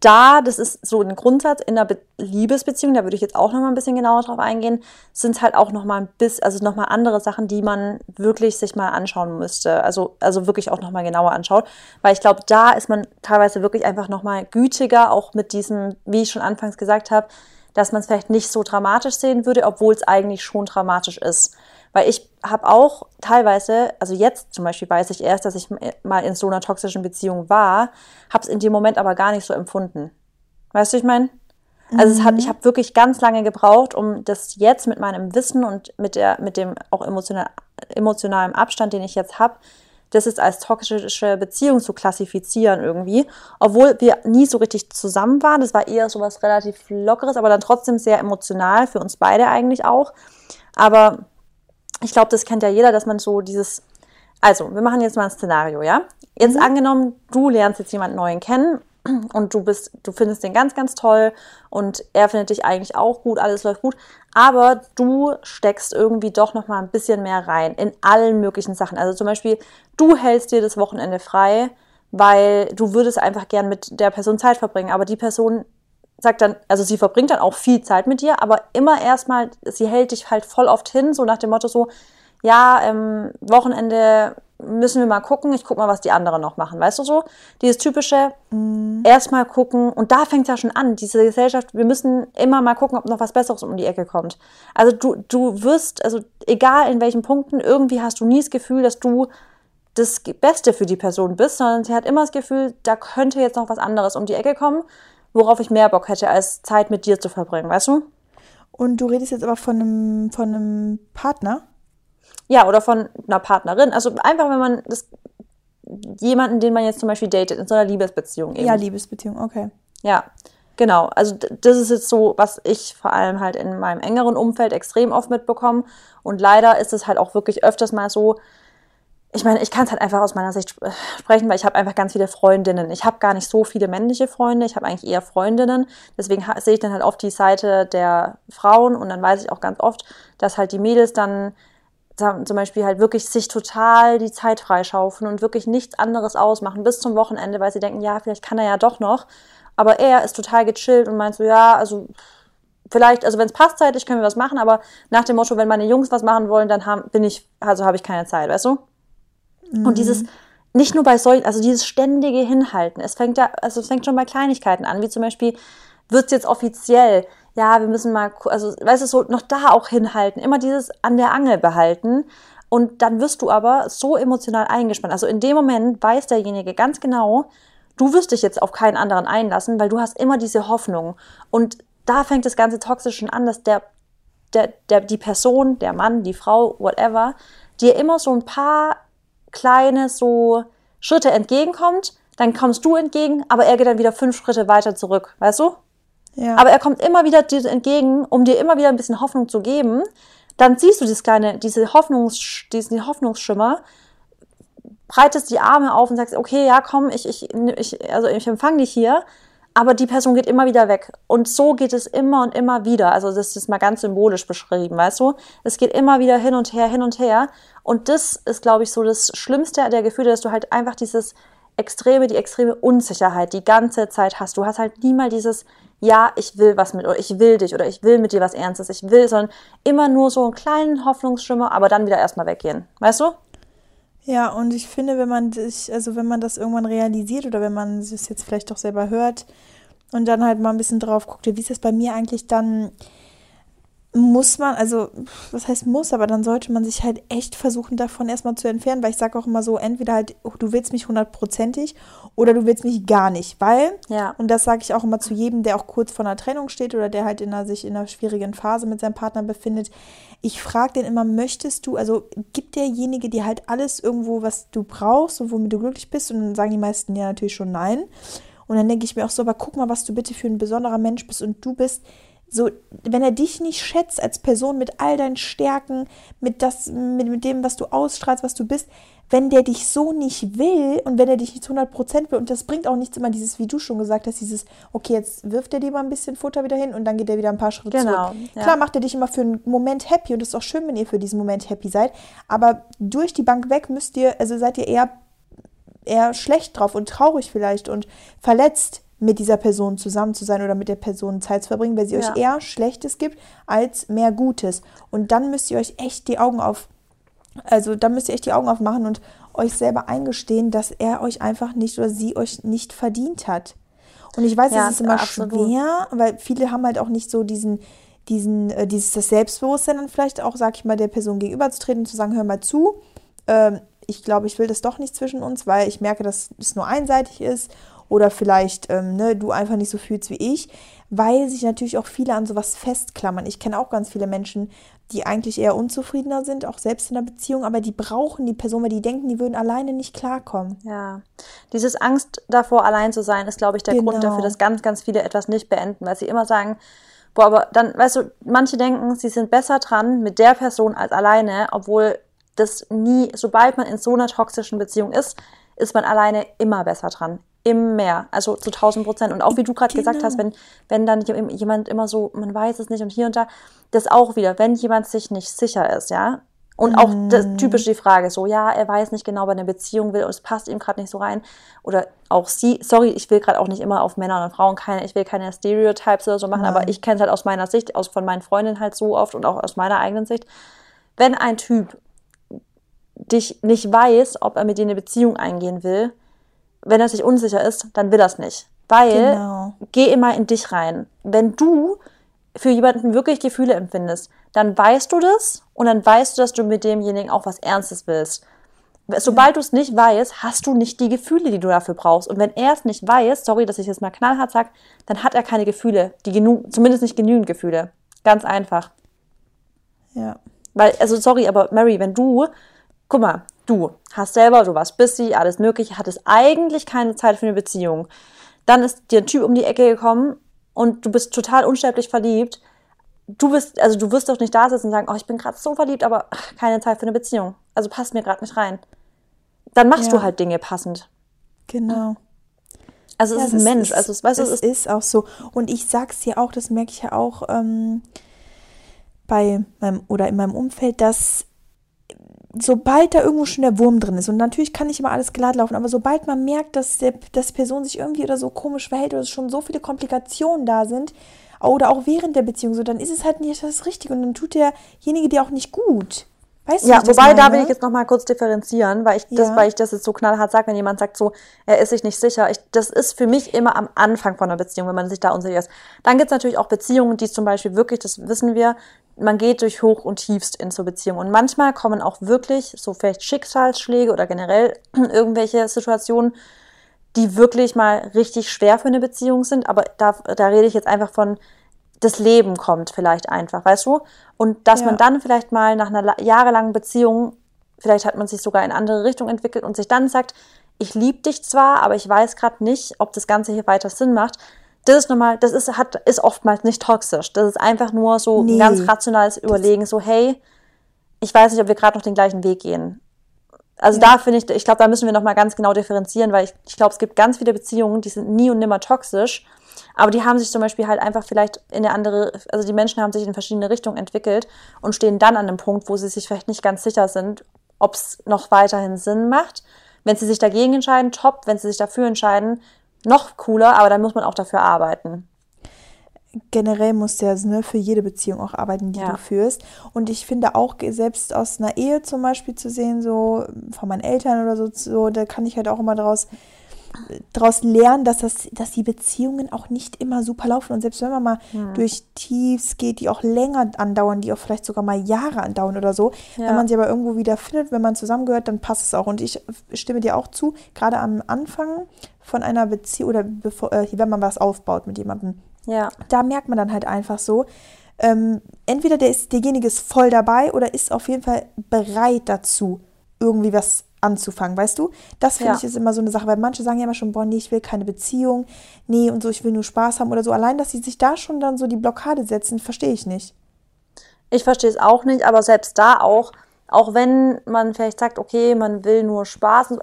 Da, das ist so ein Grundsatz in der Be Liebesbeziehung, da würde ich jetzt auch noch mal ein bisschen genauer drauf eingehen, sind halt auch noch mal ein bisschen, also noch mal andere Sachen, die man wirklich sich mal anschauen müsste, also also wirklich auch noch mal genauer anschaut, weil ich glaube, da ist man teilweise wirklich einfach noch mal gütiger, auch mit diesem, wie ich schon anfangs gesagt habe, dass man es vielleicht nicht so dramatisch sehen würde, obwohl es eigentlich schon dramatisch ist. Weil ich habe auch teilweise, also jetzt zum Beispiel weiß ich erst, dass ich mal in so einer toxischen Beziehung war, habe es in dem Moment aber gar nicht so empfunden. Weißt du, ich meine? Also es hat, ich habe wirklich ganz lange gebraucht, um das jetzt mit meinem Wissen und mit der, mit dem auch emotional, emotionalen Abstand, den ich jetzt habe, das ist als toxische Beziehung zu klassifizieren irgendwie. Obwohl wir nie so richtig zusammen waren. Das war eher so was relativ Lockeres, aber dann trotzdem sehr emotional, für uns beide eigentlich auch. Aber ich glaube, das kennt ja jeder, dass man so dieses. Also, wir machen jetzt mal ein Szenario, ja? Jetzt angenommen, du lernst jetzt jemanden neuen kennen und du bist, du findest den ganz, ganz toll und er findet dich eigentlich auch gut, alles läuft gut, aber du steckst irgendwie doch noch mal ein bisschen mehr rein in allen möglichen Sachen. Also zum Beispiel, du hältst dir das Wochenende frei, weil du würdest einfach gern mit der Person Zeit verbringen, aber die Person sagt dann, also sie verbringt dann auch viel Zeit mit dir, aber immer erstmal, sie hält dich halt voll oft hin, so nach dem Motto so, ja, ähm, Wochenende müssen wir mal gucken, ich guck mal, was die anderen noch machen, weißt du so? Dieses typische, erstmal gucken und da fängt ja schon an, diese Gesellschaft, wir müssen immer mal gucken, ob noch was Besseres um die Ecke kommt. Also du, du wirst, also egal in welchen Punkten, irgendwie hast du nie das Gefühl, dass du das Beste für die Person bist, sondern sie hat immer das Gefühl, da könnte jetzt noch was anderes um die Ecke kommen, worauf ich mehr Bock hätte, als Zeit mit dir zu verbringen, weißt du? Und du redest jetzt aber von einem, von einem Partner? Ja, oder von einer Partnerin. Also einfach, wenn man das jemanden, den man jetzt zum Beispiel datet, in so einer Liebesbeziehung eben. Ja, Liebesbeziehung, okay. Ja, genau. Also das ist jetzt so, was ich vor allem halt in meinem engeren Umfeld extrem oft mitbekomme. Und leider ist es halt auch wirklich öfters mal so, ich meine, ich kann es halt einfach aus meiner Sicht sp- sprechen, weil ich habe einfach ganz viele Freundinnen. Ich habe gar nicht so viele männliche Freunde, ich habe eigentlich eher Freundinnen. Deswegen sehe ich dann halt oft die Seite der Frauen und dann weiß ich auch ganz oft, dass halt die Mädels dann zum Beispiel halt wirklich sich total die Zeit freischaufeln und wirklich nichts anderes ausmachen bis zum Wochenende, weil sie denken, ja, vielleicht kann er ja doch noch. Aber er ist total gechillt und meint so, ja, also vielleicht, also wenn es passt zeitlich, können wir was machen, aber nach dem Motto, wenn meine Jungs was machen wollen, dann haben, bin ich, also habe ich keine Zeit, weißt du? Und dieses, nicht nur bei solchen, also dieses ständige Hinhalten. Es fängt ja, also es fängt schon bei Kleinigkeiten an, wie zum Beispiel, wird's jetzt offiziell, ja, wir müssen mal, also, weißt du, so noch da auch hinhalten, immer dieses an der Angel behalten. Und dann wirst du aber so emotional eingespannt. Also in dem Moment weiß derjenige ganz genau, du wirst dich jetzt auf keinen anderen einlassen, weil du hast immer diese Hoffnung. Und da fängt das ganze Toxische schon an, dass der, der, der, die Person, der Mann, die Frau, whatever, dir immer so ein paar kleine so Schritte entgegenkommt, dann kommst du entgegen, aber er geht dann wieder fünf Schritte weiter zurück, weißt du? Ja. Aber er kommt immer wieder dir entgegen, um dir immer wieder ein bisschen Hoffnung zu geben. Dann siehst du dieses kleine, diese Hoffnungs, diesen Hoffnungsschimmer, breitest die Arme auf und sagst, okay, ja, komm, ich, ich, ich, also ich empfange dich hier. Aber die Person geht immer wieder weg. Und so geht es immer und immer wieder. Also das ist mal ganz symbolisch beschrieben, weißt du? Es geht immer wieder hin und her, hin und her. Und das ist, glaube ich, so das Schlimmste der Gefühle, dass du halt einfach dieses extreme, die extreme Unsicherheit die ganze Zeit hast. Du hast halt nie mal dieses, ja, ich will was mit, oder ich will dich, oder ich will mit dir was Ernstes, ich will, sondern immer nur so einen kleinen Hoffnungsschimmer, aber dann wieder erstmal weggehen. Weißt du? Ja, und ich finde, wenn man sich, also wenn man das irgendwann realisiert oder wenn man es jetzt vielleicht doch selber hört und dann halt mal ein bisschen drauf guckt, wie ist das bei mir eigentlich dann, muss man, also was heißt muss, aber dann sollte man sich halt echt versuchen, davon erstmal zu entfernen, weil ich sage auch immer so, entweder halt, oh, du willst mich hundertprozentig oder du willst mich gar nicht, weil, Ja. und das sage ich auch immer zu jedem, der auch kurz vor einer Trennung steht oder der halt in einer, sich in einer schwierigen Phase mit seinem Partner befindet, ich frage den immer, möchtest du, also gibt derjenige dir halt alles irgendwo, was du brauchst und womit du glücklich bist? Und dann sagen die meisten ja natürlich schon nein. Und dann denke ich mir auch so, aber guck mal, was du bitte für ein besonderer Mensch bist und du bist so, wenn er dich nicht schätzt als Person mit all deinen Stärken, mit, das, mit, mit dem, was du ausstrahlst, was du bist, wenn der dich so nicht will und wenn er dich nicht zu 100% will, und das bringt auch nichts immer dieses, wie du schon gesagt hast, dieses, okay, jetzt wirft er dir mal ein bisschen Futter wieder hin und dann geht er wieder ein paar Schritte Genau, zurück. ja. Klar macht er dich immer für einen Moment happy und es ist auch schön, wenn ihr für diesen Moment happy seid, aber durch die Bank weg müsst ihr, also seid ihr eher eher schlecht drauf und traurig vielleicht und verletzt mit dieser Person zusammen zu sein oder mit der Person Zeit zu verbringen, weil sie Ja. euch eher Schlechtes gibt als mehr Gutes. Und dann müsst ihr euch echt die Augen auf, also dann müsst ihr echt die Augen aufmachen und euch selber eingestehen, dass er euch einfach nicht oder sie euch nicht verdient hat. Und ich weiß, Ja, es ist immer absolut. schwer, weil viele haben halt auch nicht so diesen, diesen, äh, dieses das Selbstbewusstsein dann vielleicht auch, sag ich mal, der Person gegenüberzutreten und zu sagen, hör mal zu, ähm, ich glaube, ich will das doch nicht zwischen uns, weil ich merke, dass es nur einseitig ist oder vielleicht ähm, ne, du einfach nicht so fühlst wie ich, weil sich natürlich auch viele an sowas festklammern. Ich kenne auch ganz viele Menschen, die eigentlich eher unzufriedener sind, auch selbst in der Beziehung, aber die brauchen die Person, weil die denken, die würden alleine nicht klarkommen. Ja, dieses Angst davor, allein zu sein, ist, glaube ich, der Grund Genau. dafür, dass ganz, ganz viele etwas nicht beenden, weil sie immer sagen, boah, aber dann, weißt du, manche denken, sie sind besser dran mit der Person als alleine, obwohl das nie, sobald man in so einer toxischen Beziehung ist, ist man alleine immer besser dran. Immer, also zu 1000 Prozent. Und auch wie du gerade gesagt Genau. hast, wenn, wenn dann jemand immer so, man weiß es nicht und hier und da, das auch wieder, wenn jemand sich nicht sicher ist, ja, und auch das, typisch die Frage, so, ja, er weiß nicht genau, ob er eine Beziehung will und es passt ihm gerade nicht so rein. Oder auch sie, sorry, ich will gerade auch nicht immer auf Männer und Frauen keine, ich will keine Stereotypes oder so machen, aber ich kenne es halt aus meiner Sicht, aus von meinen Freundinnen halt so oft und auch aus meiner eigenen Sicht. Wenn ein Typ dich nicht weiß, ob er mit dir eine Beziehung eingehen will, wenn er sich unsicher ist, dann will er es nicht. Weil Genau. geh immer in dich rein. Wenn du für jemanden wirklich Gefühle empfindest, dann weißt du das und dann weißt du, dass du mit demjenigen auch was Ernstes willst. Sobald du es nicht weißt, hast du nicht die Gefühle, die du dafür brauchst. Und wenn er es nicht weiß, sorry, dass ich jetzt mal knallhart sage, dann hat er keine Gefühle, die genug, zumindest nicht genügend Gefühle. Ganz einfach. Ja. Weil, also sorry, aber Mary, wenn du, guck mal, du hast selber, du warst busy, alles mögliche, hattest eigentlich keine Zeit für eine Beziehung. Dann ist dir ein Typ um die Ecke gekommen und du bist total unsterblich verliebt. Du bist, also du wirst doch nicht da sitzen und sagen, oh, ich bin gerade so verliebt, aber ach, keine Zeit für eine Beziehung. Also passt mir gerade nicht rein. Dann machst Ja. du halt Dinge passend. Genau. Also es Ja, ist ein Mensch. also es, weißt du, es ist ist auch so. Und ich sag's ja auch, das merke ich ja auch ähm, bei meinem oder in meinem Umfeld, dass sobald da irgendwo schon der Wurm drin ist, und natürlich kann nicht immer alles glatt laufen, aber sobald man merkt, dass, der, dass die Person sich irgendwie oder so komisch verhält oder schon so viele Komplikationen da sind, oder auch während der Beziehung so, dann ist es halt nicht das Richtige und dann tut derjenige dir auch nicht gut. Weißt du, Ja, das wobei da meine? will ich jetzt noch mal kurz differenzieren, weil ich das, Ja. weil ich das jetzt so knallhart sage, wenn jemand sagt so, er ist sich nicht sicher. Ich, das ist für mich immer am Anfang von einer Beziehung, wenn man sich da unsicher ist. Dann gibt es natürlich auch Beziehungen, die zum Beispiel wirklich, das wissen wir, man geht durch Hoch und Tiefst in so Beziehungen. Und manchmal kommen auch wirklich so vielleicht Schicksalsschläge oder generell irgendwelche Situationen, die wirklich mal richtig schwer für eine Beziehung sind. Aber da, da rede ich jetzt einfach von, das Leben kommt vielleicht einfach, weißt du? Und dass Ja. man dann vielleicht mal nach einer la- jahrelangen Beziehung, vielleicht hat man sich sogar in andere Richtung entwickelt und sich dann sagt, ich liebe dich zwar, aber ich weiß gerade nicht, ob das Ganze hier weiter Sinn macht. Das ist normal, das ist, hat, ist oftmals nicht toxisch. Das ist einfach nur so Nee. ein ganz rationales Überlegen, so, hey, ich weiß nicht, ob wir gerade noch den gleichen Weg gehen. Also da finde ich, ich glaube, da müssen wir nochmal ganz genau differenzieren, weil ich, ich glaube, es gibt ganz viele Beziehungen, die sind nie und nimmer toxisch, aber die haben sich zum Beispiel halt einfach vielleicht in eine andere, also die Menschen haben sich in verschiedene Richtungen entwickelt und stehen dann an einem Punkt, wo sie sich vielleicht nicht ganz sicher sind, ob es noch weiterhin Sinn macht. Wenn sie sich dagegen entscheiden, top. Wenn sie sich dafür entscheiden, noch cooler, aber dann muss man auch dafür arbeiten. generell musst du ja ne, für jede Beziehung auch arbeiten, die Ja. du führst. Und ich finde auch, selbst aus einer Ehe zum Beispiel zu sehen, so von meinen Eltern oder so, so da kann ich halt auch immer daraus daraus lernen, dass, das, dass die Beziehungen auch nicht immer super laufen. Und selbst wenn man mal Hm. durch Tiefs geht, die auch länger andauern, die auch vielleicht sogar mal Jahre andauern oder so, Ja. wenn man sie aber irgendwo wieder findet, wenn man zusammengehört, dann passt es auch. Und ich stimme dir auch zu, gerade am Anfang von einer Beziehung oder bevor, äh, wenn man was aufbaut mit jemandem, Ja, da merkt man dann halt einfach so, ähm, entweder der ist, derjenige ist voll dabei oder ist auf jeden Fall bereit dazu, irgendwie was anzufangen, weißt du? Das finde Ja. ich ist immer so eine Sache, weil manche sagen ja immer schon, boah, nee, ich will keine Beziehung, nee, und so, ich will nur Spaß haben oder so. Allein, dass sie sich da schon dann so die Blockade setzen, verstehe ich nicht. ich verstehe es auch nicht, aber selbst da auch, auch wenn man vielleicht sagt, okay, man will nur Spaß.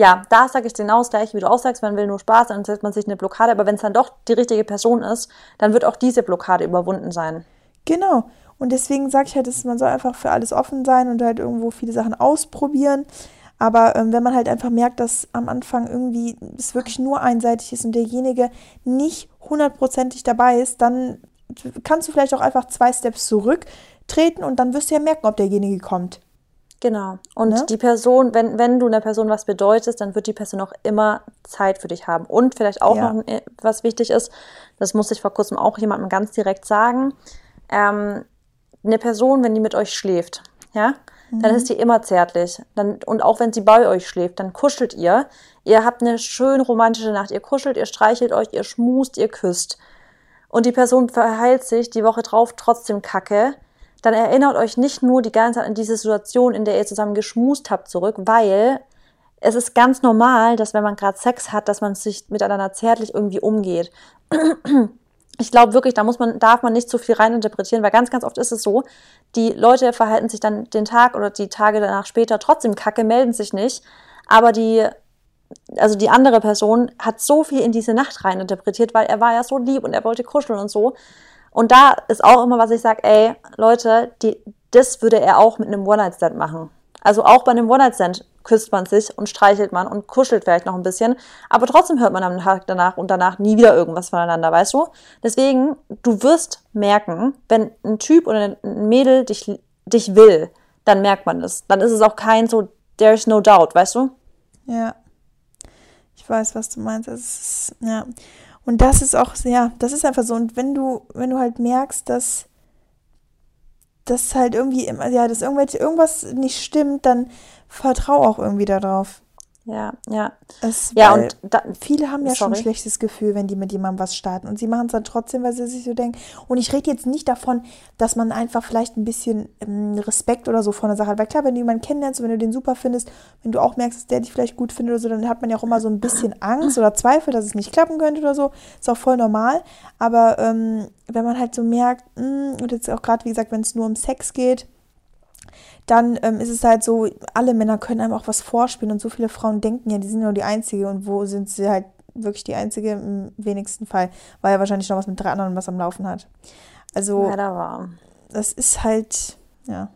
Ja, da sage ich genau das gleiche, wie du auch sagst, man will nur Spaß, dann setzt man sich eine Blockade, aber wenn es dann doch die richtige Person ist, dann wird auch diese Blockade überwunden sein. Genau. Und deswegen sage ich halt, dass man soll einfach für alles offen sein und halt irgendwo viele Sachen ausprobieren. Aber ähm, wenn man halt einfach merkt, dass am Anfang irgendwie es wirklich nur einseitig ist und derjenige nicht hundertprozentig dabei ist, dann kannst du vielleicht auch einfach zwei Steps zurücktreten und dann wirst du ja merken, ob derjenige kommt. Genau. Und Ne? die Person, wenn, wenn du einer Person was bedeutest, dann wird die Person auch immer Zeit für dich haben. Und vielleicht auch Ja. noch, äh, was wichtig ist, das musste ich vor kurzem auch jemandem ganz direkt sagen, ähm, eine Person, wenn die mit euch schläft, ja, dann ist die immer zärtlich. Dann, und auch wenn sie bei euch schläft, dann kuschelt ihr. Ihr habt eine schön romantische Nacht. Ihr kuschelt, ihr streichelt euch, ihr schmust, ihr küsst. Und die Person verheilt sich die Woche drauf trotzdem kacke, dann erinnert euch nicht nur die ganze Zeit an diese Situation, in der ihr zusammen geschmust habt, zurück, weil es ist ganz normal, dass wenn man gerade Sex hat, dass man sich miteinander zärtlich irgendwie umgeht. Ich glaube wirklich, da muss man, darf man nicht zu viel reininterpretieren, weil ganz, ganz oft ist es so, die Leute verhalten sich dann den Tag oder die Tage danach später trotzdem kacke, melden sich nicht, aber die, also die andere Person hat so viel in diese Nacht reininterpretiert, weil er war ja so lieb und er wollte kuscheln und so. Und da ist auch immer, was ich sage, ey, Leute, die, das würde er auch mit einem One-Night-Stand machen. Also auch bei einem One-Night-Stand küsst man sich und streichelt man und kuschelt vielleicht noch ein bisschen, aber trotzdem hört man am Tag danach und danach nie wieder irgendwas voneinander, weißt du? Deswegen, du wirst merken, wenn ein Typ oder ein Mädel dich, dich will, dann merkt man das. Dann ist es auch kein so, there's no doubt, weißt du? Ja. Ich weiß, was du meinst. Es ist, ja. Und das ist auch, ja, das ist einfach so. Und wenn du, wenn du halt merkst, dass das halt irgendwie immer, ja, dass irgendwelche, irgendwas nicht stimmt, dann vertrau auch irgendwie darauf. Ja, ja. Es, Ja, und da, viele haben ja schon ein Sorry. schlechtes Gefühl, wenn die mit jemandem was starten. Und sie machen es dann trotzdem, weil sie sich so denken. Und ich rede jetzt nicht davon, dass man einfach vielleicht ein bisschen ähm, Respekt oder so vor einer Sache hat. Weil klar, wenn du jemanden kennenlernst und wenn du den super findest, wenn du auch merkst, dass der dich vielleicht gut findet oder so, dann hat man ja auch immer so ein bisschen Angst oder Zweifel, dass es nicht klappen könnte oder so. Ist auch voll normal. Aber ähm, wenn man halt so merkt, mh, und jetzt auch gerade, wie gesagt, wenn es nur um Sex geht, dann ähm, ist es halt so, alle Männer können einem auch was vorspielen und so viele Frauen denken ja, die sind nur die Einzige und wo sind sie halt wirklich die Einzige im wenigsten Fall, weil er wahrscheinlich noch was mit drei anderen was am Laufen hat. Also leider war. das ist halt, ja.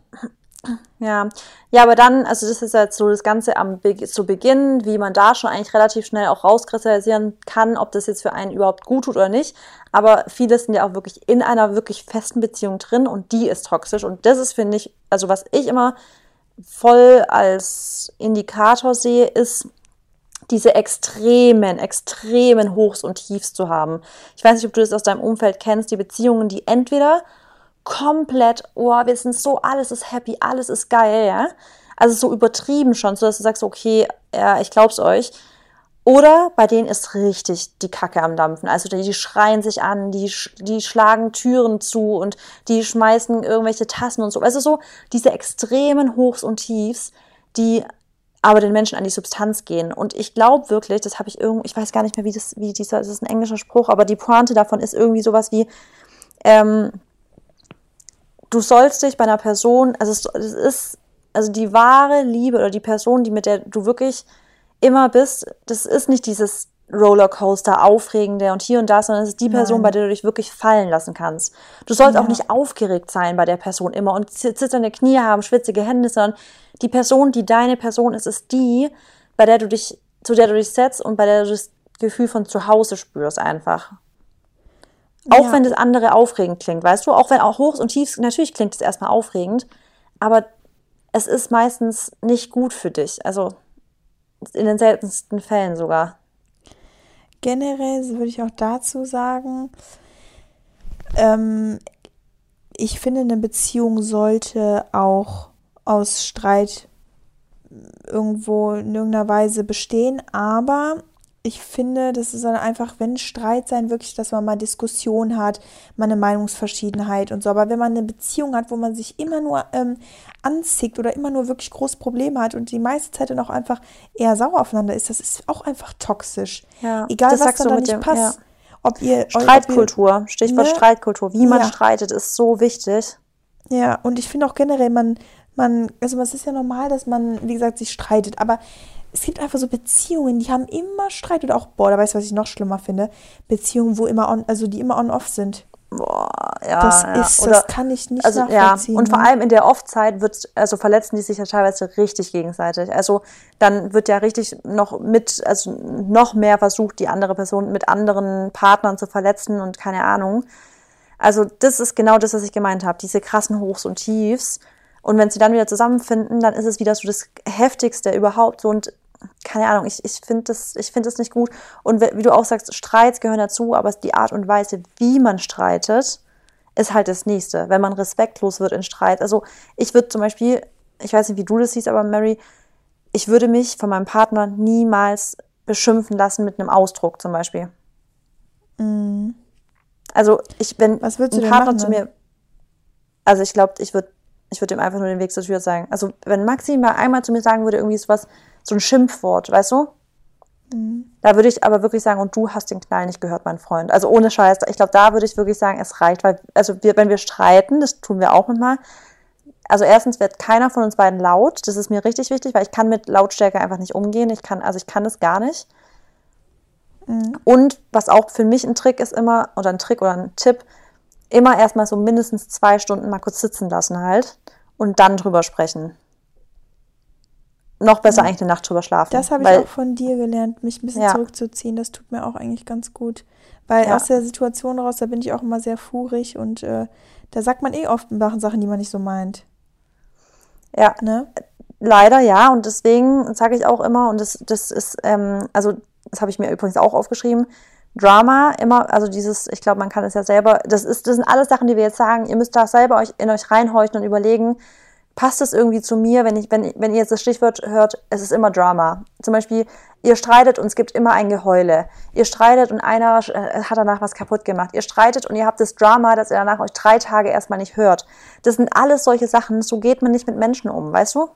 Ja, ja, aber dann, also das ist jetzt so das Ganze am Be zu Beginn, wie man da schon eigentlich relativ schnell auch rauskristallisieren kann, ob das jetzt für einen überhaupt gut tut oder nicht. Aber viele sind ja auch wirklich in einer wirklich festen Beziehung drin und die ist toxisch. Und das ist, finde ich, also was ich immer voll als Indikator sehe, ist diese extremen, extremen Hochs und Tiefs zu haben. Ich weiß nicht, ob du das aus deinem Umfeld kennst, die Beziehungen, die entweder komplett, oh, wir sind so, alles ist happy, alles ist geil, ja. Also so übertrieben schon, so dass du sagst, okay, ja, ich glaub's euch. Oder bei denen ist richtig die Kacke am Dampfen. Also die, die schreien sich an, die, die schlagen Türen zu und die schmeißen irgendwelche Tassen und so. Also so diese extremen Hochs und Tiefs, die aber den Menschen an die Substanz gehen. Und ich glaube wirklich, das habe ich irgendwie, ich weiß gar nicht mehr, wie das, wie dieser, das ist ein englischer Spruch, aber die Pointe davon ist irgendwie sowas wie, ähm, du sollst dich bei einer Person, also es, es ist, also die wahre Liebe oder die Person, die mit der du wirklich immer bist, das ist nicht dieses Rollercoaster, aufregende und hier und da, sondern es ist die Person, Nein. bei der du dich wirklich fallen lassen kannst. Du sollst auch Ja. nicht aufgeregt sein bei der Person immer und zi- zitternde Knie haben, schwitzige Hände, sondern die Person, die deine Person ist, ist die, bei der du dich, zu der du dich setzt und bei der du das Gefühl von zu Hause spürst einfach. Auch Ja. wenn das andere aufregend klingt, weißt du? Auch wenn auch Hochs und Tiefs, natürlich klingt es erstmal aufregend, aber es ist meistens nicht gut für dich. Also in den seltensten Fällen sogar. Generell würde ich auch dazu sagen, ähm, ich finde, eine Beziehung sollte auch aus Streit irgendwo in irgendeiner Weise bestehen, aber ich finde, das ist dann einfach, wenn Streit sein, wirklich, dass man mal Diskussion hat, mal eine Meinungsverschiedenheit und so. Aber wenn man eine Beziehung hat, wo man sich immer nur ähm, anzickt oder immer nur wirklich große Probleme hat und die meiste Zeit dann auch einfach eher sauer aufeinander ist, das ist auch einfach toxisch. Ja, Egal, das was dann da nicht dem- passt. ja. Ob ihr, Streitkultur, Ob Stichwort ne? Streitkultur. Wie man Ja. streitet, ist so wichtig. ihr, ja, und ich finde auch generell, man, man, also es ist ja normal, dass man, wie gesagt, sich streitet, aber es gibt einfach so Beziehungen, die haben immer Streit oder auch, boah, da weißt du, was ich noch schlimmer finde? Beziehungen, wo immer on, also die immer on-off sind. Boah, ja. Das ja. ist, Oder- das kann ich nicht also ja, nachvollziehen. und vor allem in der Off-Zeit wird, also verletzen die sich ja teilweise richtig gegenseitig. Also dann wird ja richtig noch mit, also noch mehr versucht, die andere Person mit anderen Partnern zu verletzen und keine Ahnung. Also das ist genau das, was ich gemeint habe, diese krassen Hochs und Tiefs. Und wenn sie dann wieder zusammenfinden, dann ist es wieder so das Heftigste überhaupt. So und keine Ahnung, ich, ich finde das, ich finde das nicht gut. Und wie du auch sagst, Streits gehören dazu, aber die Art und Weise, wie man streitet, ist halt das Nächste, wenn man respektlos wird in Streit. Also ich würde zum Beispiel, ich weiß nicht, wie du das siehst, aber Mary, ich würde mich von meinem Partner niemals beschimpfen lassen mit einem Ausdruck zum Beispiel. Also ich, wenn Mhm. Was ein Partner machen zu mir, also ich glaube, ich würde ich würde ihm einfach nur den Weg zur Tür sagen. Also wenn Maxi mal einmal zu mir sagen würde, irgendwie sowas, so ein Schimpfwort, weißt du? Mhm. Da würde ich aber wirklich sagen, und du hast den Knall nicht gehört, mein Freund. Also ohne Scheiß. Ich glaube, da würde ich wirklich sagen, es reicht, weil, also wir, wenn wir streiten, das tun wir auch manchmal. Also erstens wird keiner von uns beiden laut. Das ist mir richtig wichtig, weil ich kann mit Lautstärke einfach nicht umgehen. Ich kann, also ich kann das gar nicht. Und was auch für mich ein Trick ist immer, oder ein Trick oder ein Tipp, immer erstmal so mindestens zwei Stunden mal kurz sitzen lassen halt und dann drüber sprechen. Noch besser eigentlich eine Nacht drüber schlafen. Das habe ich auch von dir gelernt, mich ein bisschen Ja. zurückzuziehen. Das tut mir auch eigentlich ganz gut. Weil Ja. aus der Situation raus, da bin ich auch immer sehr furig und äh, da sagt man eh oft Sachen, die man nicht so meint. Ja, Ne? leider ja. Und deswegen sage ich auch immer, und das, das ist, ähm, also das habe ich mir übrigens auch aufgeschrieben, Drama immer, also dieses, ich glaube, man kann es ja selber, das ist, das sind alles Sachen, die wir jetzt sagen, ihr müsst da selber euch in euch reinhorchen und überlegen, passt das irgendwie zu mir, wenn ich, wenn, wenn ihr jetzt das Stichwort hört, es ist immer Drama. Zum Beispiel, ihr streitet und es gibt immer ein Geheule. Ihr streitet und einer äh, hat danach was kaputt gemacht. Ihr streitet und ihr habt das Drama, dass ihr danach euch drei Tage erstmal nicht hört. Das sind alles solche Sachen, so geht man nicht mit Menschen um, weißt du?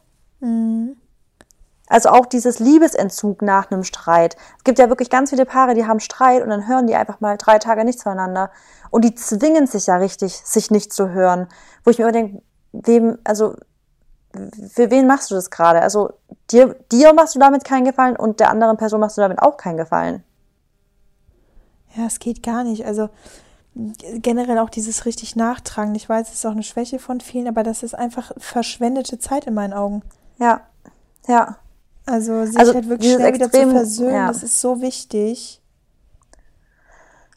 Also auch dieses Liebesentzug nach einem Streit. Es gibt ja wirklich ganz viele Paare, die haben Streit und dann hören die einfach mal drei Tage nichts voneinander. Und die zwingen sich ja richtig, sich nicht zu hören. Wo ich mir immer denke, wem, also für wen machst du das gerade? Also dir, dir machst du damit keinen Gefallen und der anderen Person machst du damit auch keinen Gefallen. Ja, es geht gar nicht. Also generell auch dieses richtig Nachtragen. Ich weiß, es ist auch eine Schwäche von vielen, aber das ist einfach verschwendete Zeit in meinen Augen. Ja, ja. Also sich Also halt wirklich schnell wieder Extrem- zu versöhnen, ja. das ist so wichtig.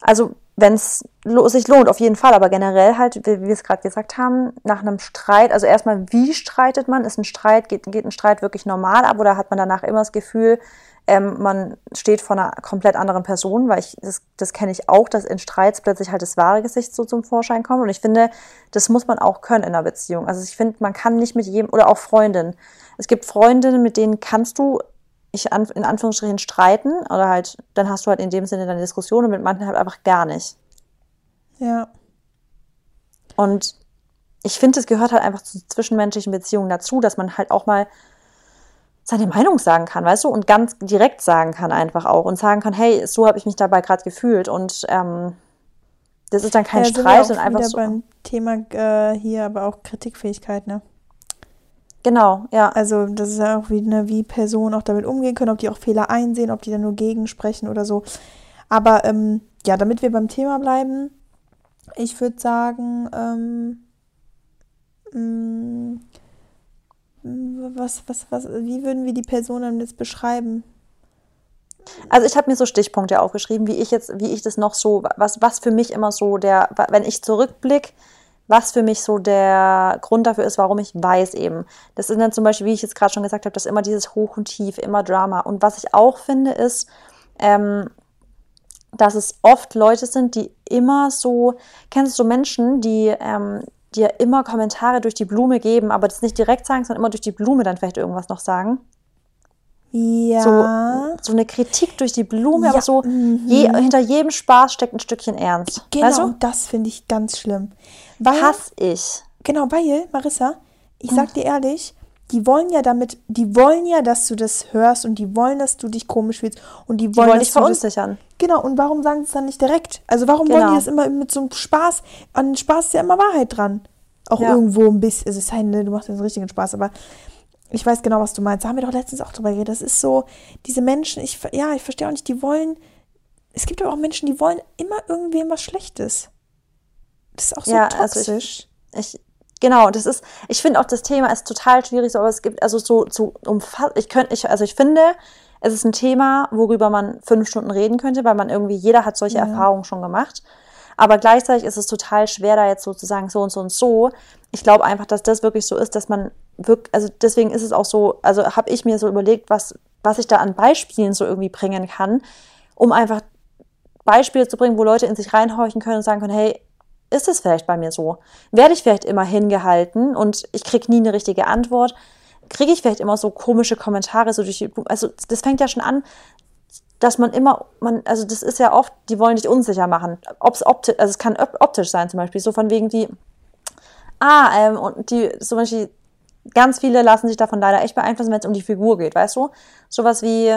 Also wenn es sich lohnt, auf jeden Fall, aber generell halt, wie wie wir es gerade gesagt haben, nach einem Streit, also erstmal, wie streitet man? Ist ein Streit, geht, geht ein Streit wirklich normal ab oder hat man danach immer das Gefühl, ähm, man steht vor einer komplett anderen Person, weil ich, das, das kenne ich auch, dass in Streits plötzlich halt das wahre Gesicht so zum Vorschein kommt. Und ich finde, das muss man auch können in einer Beziehung. Also ich finde, man kann nicht mit jedem, oder auch Freundinnen. Es gibt Freundinnen, mit denen kannst du ich an, in Anführungsstrichen streiten oder halt, dann hast du halt in dem Sinne deine Diskussion und mit manchen halt einfach gar nicht. Ja. Und ich finde, es gehört halt einfach zu zwischenmenschlichen Beziehungen dazu, dass man halt auch mal seine Meinung sagen kann, weißt du, und ganz direkt sagen kann einfach auch und sagen kann, hey, so habe ich mich dabei gerade gefühlt und ähm, das ist dann kein ja, sind wir Streit auch und einfach wieder so. beim Thema äh, hier, aber auch Kritikfähigkeit, ne? Genau, ja. Also das ist ja auch wie, ne, wie Personen auch damit umgehen können, ob die auch Fehler einsehen, ob die dann nur gegensprechen oder so. Aber ähm, ja, damit wir beim Thema bleiben, ich würde sagen, ähm, mh, was, was, was, wie würden wir die Person dann jetzt beschreiben? Also ich habe mir so Stichpunkte aufgeschrieben, wie ich jetzt, wie ich das noch so, was, was für mich immer so der, wenn ich zurückblick, was für mich so der Grund dafür ist, warum ich weiß eben. Das ist dann zum Beispiel, wie ich jetzt gerade schon gesagt habe, dass immer dieses Hoch und Tief, immer Drama. Und was ich auch finde, ist, ähm, dass es oft Leute sind, die immer so, kennst du so Menschen, die ähm, dir immer Kommentare durch die Blume geben, aber das nicht direkt sagen, sondern immer durch die Blume dann vielleicht irgendwas noch sagen? Ja. So, so eine Kritik durch die Blume, Ja, aber so mhm. je, hinter jedem Spaß steckt ein Stückchen Ernst. Genau, Weißt du? das finde ich ganz schlimm. Weil, Hass ich. genau, weil, Marissa, ich sag dir ehrlich, die wollen ja damit, die wollen ja, dass du das hörst und die wollen, dass du dich komisch fühlst und die Die wollen, wollen dass dich verunsichern. Genau, und warum sagen sie es dann nicht direkt? Also warum wollen Genau. die das immer mit so einem Spaß? An Spaß ist ja immer Wahrheit dran. Auch Ja. irgendwo ein bisschen, also es sei denn, du machst jetzt richtigen Spaß, aber ich weiß genau, was du meinst. Da haben wir doch letztens auch drüber geredet. Das ist so, diese Menschen, ich, ja, ich verstehe auch nicht, die wollen, es gibt aber auch Menschen, die wollen immer irgendwem was Schlechtes. Das ist auch so Ja, also ich- toxisch. Ich, genau, das ist, ich finde auch das Thema ist total schwierig, so, aber es gibt, also so, so umfassend, ich könnte, ich, also ich finde, es ist ein Thema, worüber man fünf Stunden reden könnte, weil man irgendwie, jeder hat solche Ja. Erfahrungen schon gemacht. Aber gleichzeitig ist es total schwer, da jetzt sozusagen so und so und so. Ich glaube einfach, dass das wirklich so ist, dass man wirklich, also deswegen ist es auch so, also habe ich mir so überlegt, was, was ich da an Beispielen so irgendwie bringen kann, um einfach Beispiele zu bringen, wo Leute in sich reinhorchen können und sagen können, hey, ist es vielleicht bei mir so? Werde ich vielleicht immer hingehalten und ich kriege nie eine richtige Antwort? Kriege ich vielleicht immer so komische Kommentare so durch die? Also das fängt ja schon an, dass man immer, man, also das ist ja oft, die wollen dich unsicher machen. Ob's optisch, also es kann op- optisch sein zum Beispiel, so von wegen wie, ah, ähm, und die, zum Beispiel, ganz viele lassen sich davon leider echt beeinflussen, wenn es um die Figur geht, weißt du? Sowas wie,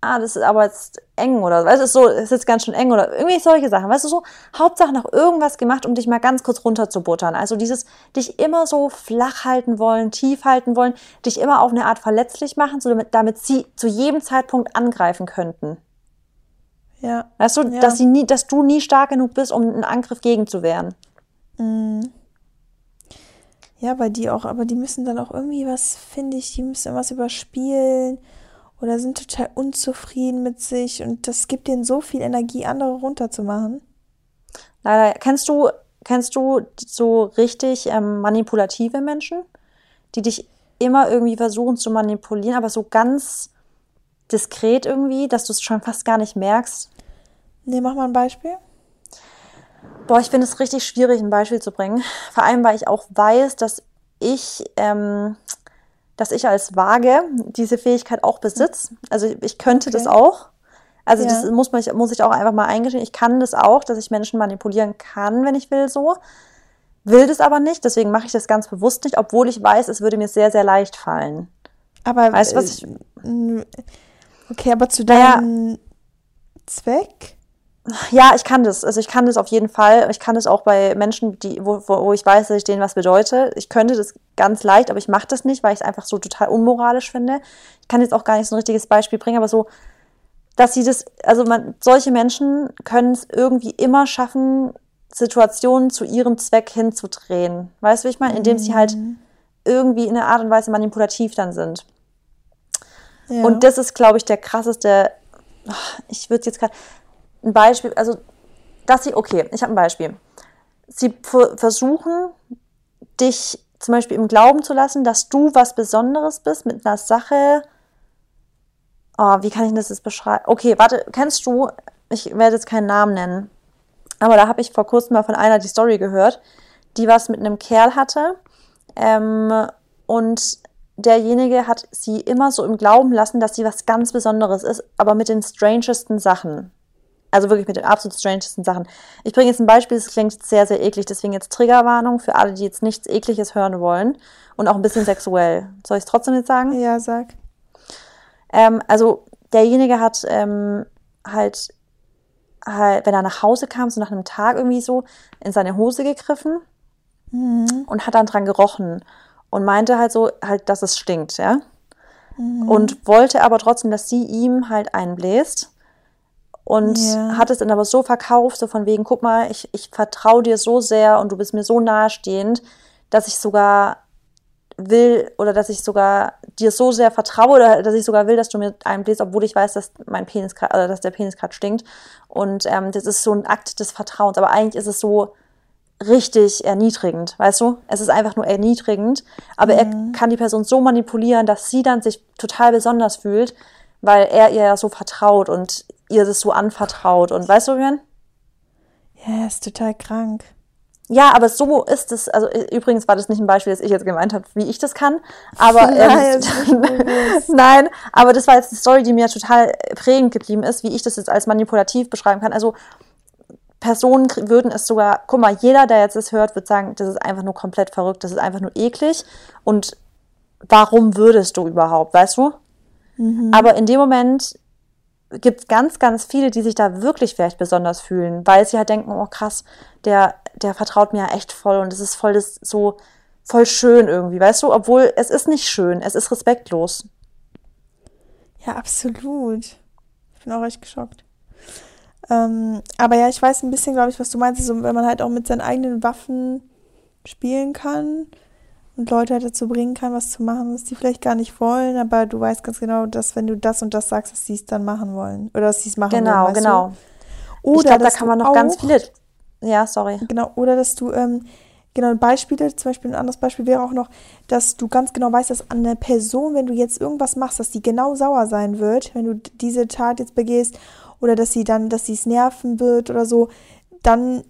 ah, das ist aber jetzt eng oder, weißt du, ist so, ist jetzt ganz schön eng oder irgendwie solche Sachen, weißt du, so, Hauptsache noch irgendwas gemacht, um dich mal ganz kurz runterzubuttern. Also dieses, dich immer so flach halten wollen, tief halten wollen, dich immer auf eine Art verletzlich machen, so damit, damit sie zu jedem Zeitpunkt angreifen könnten. Ja. Weißt du, Ja. dass sie nie, dass du nie stark genug bist, um einen Angriff gegenzuwehren. Mhm. Ja, weil die auch, aber die müssen dann auch irgendwie was, finde ich, die müssen was überspielen oder sind total unzufrieden mit sich und das gibt denen so viel Energie, andere runterzumachen. Leider, kennst du, kennst du so richtig ähm, manipulative Menschen, die dich immer irgendwie versuchen zu manipulieren, aber so ganz diskret irgendwie, dass du es schon fast gar nicht merkst? Nee, mach mal ein Beispiel. Boah, ich finde es richtig schwierig, ein Beispiel zu bringen. Vor allem, weil ich auch weiß, dass ich, ähm, dass ich als Waage diese Fähigkeit auch besitze. Also ich könnte Okay. das auch. Also Ja. das muss, man, muss ich auch einfach mal eingestehen. Ich kann das auch, dass ich Menschen manipulieren kann, wenn ich will, so. Will das aber nicht, deswegen mache ich das ganz bewusst nicht, obwohl ich weiß, es würde mir sehr, sehr leicht fallen. Aber Weißt du, was ich- äh, mm, Okay, aber zu deinem Zweck? Ja, ich kann das. Also ich kann das auf jeden Fall. Ich kann das auch bei Menschen, die, wo, wo, ich weiß, dass ich denen was bedeute. Ich könnte das ganz leicht, aber ich mache das nicht, weil ich es einfach so total unmoralisch finde. Ich kann jetzt auch gar nicht so ein richtiges Beispiel bringen, aber so, dass sie das, also man, solche Menschen können es irgendwie immer schaffen, Situationen zu ihrem Zweck hinzudrehen. Weißt du, wie ich meine? Indem sie halt irgendwie in einer Art und Weise manipulativ dann sind. Ja. Und das ist, glaube ich, der krasseste. Ich würde jetzt gerade ein Beispiel, also dass sie, okay, ich habe ein Beispiel. Sie ver- versuchen, dich zum Beispiel im Glauben zu lassen, dass du was Besonderes bist mit einer Sache. Oh, wie kann ich das jetzt beschreiben? Okay, warte, kennst du, ich werde jetzt keinen Namen nennen, aber da habe ich vor kurzem mal von einer die Story gehört, die was mit einem Kerl hatte. Ähm, und derjenige hat sie immer so im Glauben lassen, dass sie was ganz Besonderes ist, aber mit den strangesten Sachen. Also wirklich mit den absolut strangesten Sachen. Ich bringe jetzt ein Beispiel, das klingt sehr, sehr eklig, deswegen jetzt Triggerwarnung für alle, die jetzt nichts Ekliges hören wollen und auch ein bisschen sexuell. Soll ich es trotzdem jetzt sagen? ja, sag. Ähm, also derjenige hat ähm, halt, halt, wenn er nach Hause kam, so nach einem Tag irgendwie so, in seine Hose gegriffen Mhm. und hat dann dran gerochen und meinte halt so, halt, dass es stinkt, ja. Und wollte aber trotzdem, dass sie ihm halt einbläst. Und Ja. hat es dann aber so verkauft, so von wegen, guck mal, ich, ich vertraue dir so sehr und du bist mir so nahestehend, dass ich sogar will oder dass ich sogar dir so sehr vertraue oder dass ich sogar will, dass du mir einbläst, obwohl ich weiß, dass mein Penis grad- oder dass der Penis gerade stinkt. Und ähm, das ist so ein Akt des Vertrauens. Aber eigentlich ist es so, richtig erniedrigend, weißt du? Es ist einfach nur erniedrigend, aber Mhm. er kann die Person so manipulieren, dass sie dann sich total besonders fühlt, weil er ihr ja so vertraut und ihr das so anvertraut und weißt du, man? Ja, ist total krank. Ja, aber so ist es. Also übrigens war das nicht ein Beispiel, das ich jetzt gemeint habe, wie ich das kann. Aber Nein, ähm, nein, aber das war jetzt eine Story, die mir total prägend geblieben ist, wie ich das jetzt als manipulativ beschreiben kann. Also Personen würden es sogar, guck mal, jeder, der jetzt das hört, wird sagen, das ist einfach nur komplett verrückt, das ist einfach nur eklig. Und warum würdest du überhaupt, weißt du? Aber in dem Moment gibt es ganz, ganz viele, die sich da wirklich vielleicht besonders fühlen, weil sie halt denken, oh krass, der, der vertraut mir ja echt voll und es ist voll das so voll schön irgendwie, weißt du? Obwohl es ist nicht schön, es ist respektlos. Ja, absolut. Ich bin auch echt geschockt. Ähm, aber ja, ich weiß ein bisschen, glaube ich, was du meinst, so, wenn man halt auch mit seinen eigenen Waffen spielen kann und Leute halt dazu bringen kann, was zu machen, was die vielleicht gar nicht wollen, aber du weißt ganz genau, dass wenn du das und das sagst, dass sie es dann machen wollen. Oder dass sie es machen Genau, wollen. genau. Du? Oder ich glaube, da kann man noch ganz viele. Ja, sorry. Genau, oder dass du, ähm, genau, Beispiele, zum Beispiel ein anderes Beispiel wäre auch noch, dass du ganz genau weißt, dass an der Person, wenn du jetzt irgendwas machst, dass die genau sauer sein wird, wenn du diese Tat jetzt begehst, oder dass sie dann, dass sie es nerven wird oder so, dann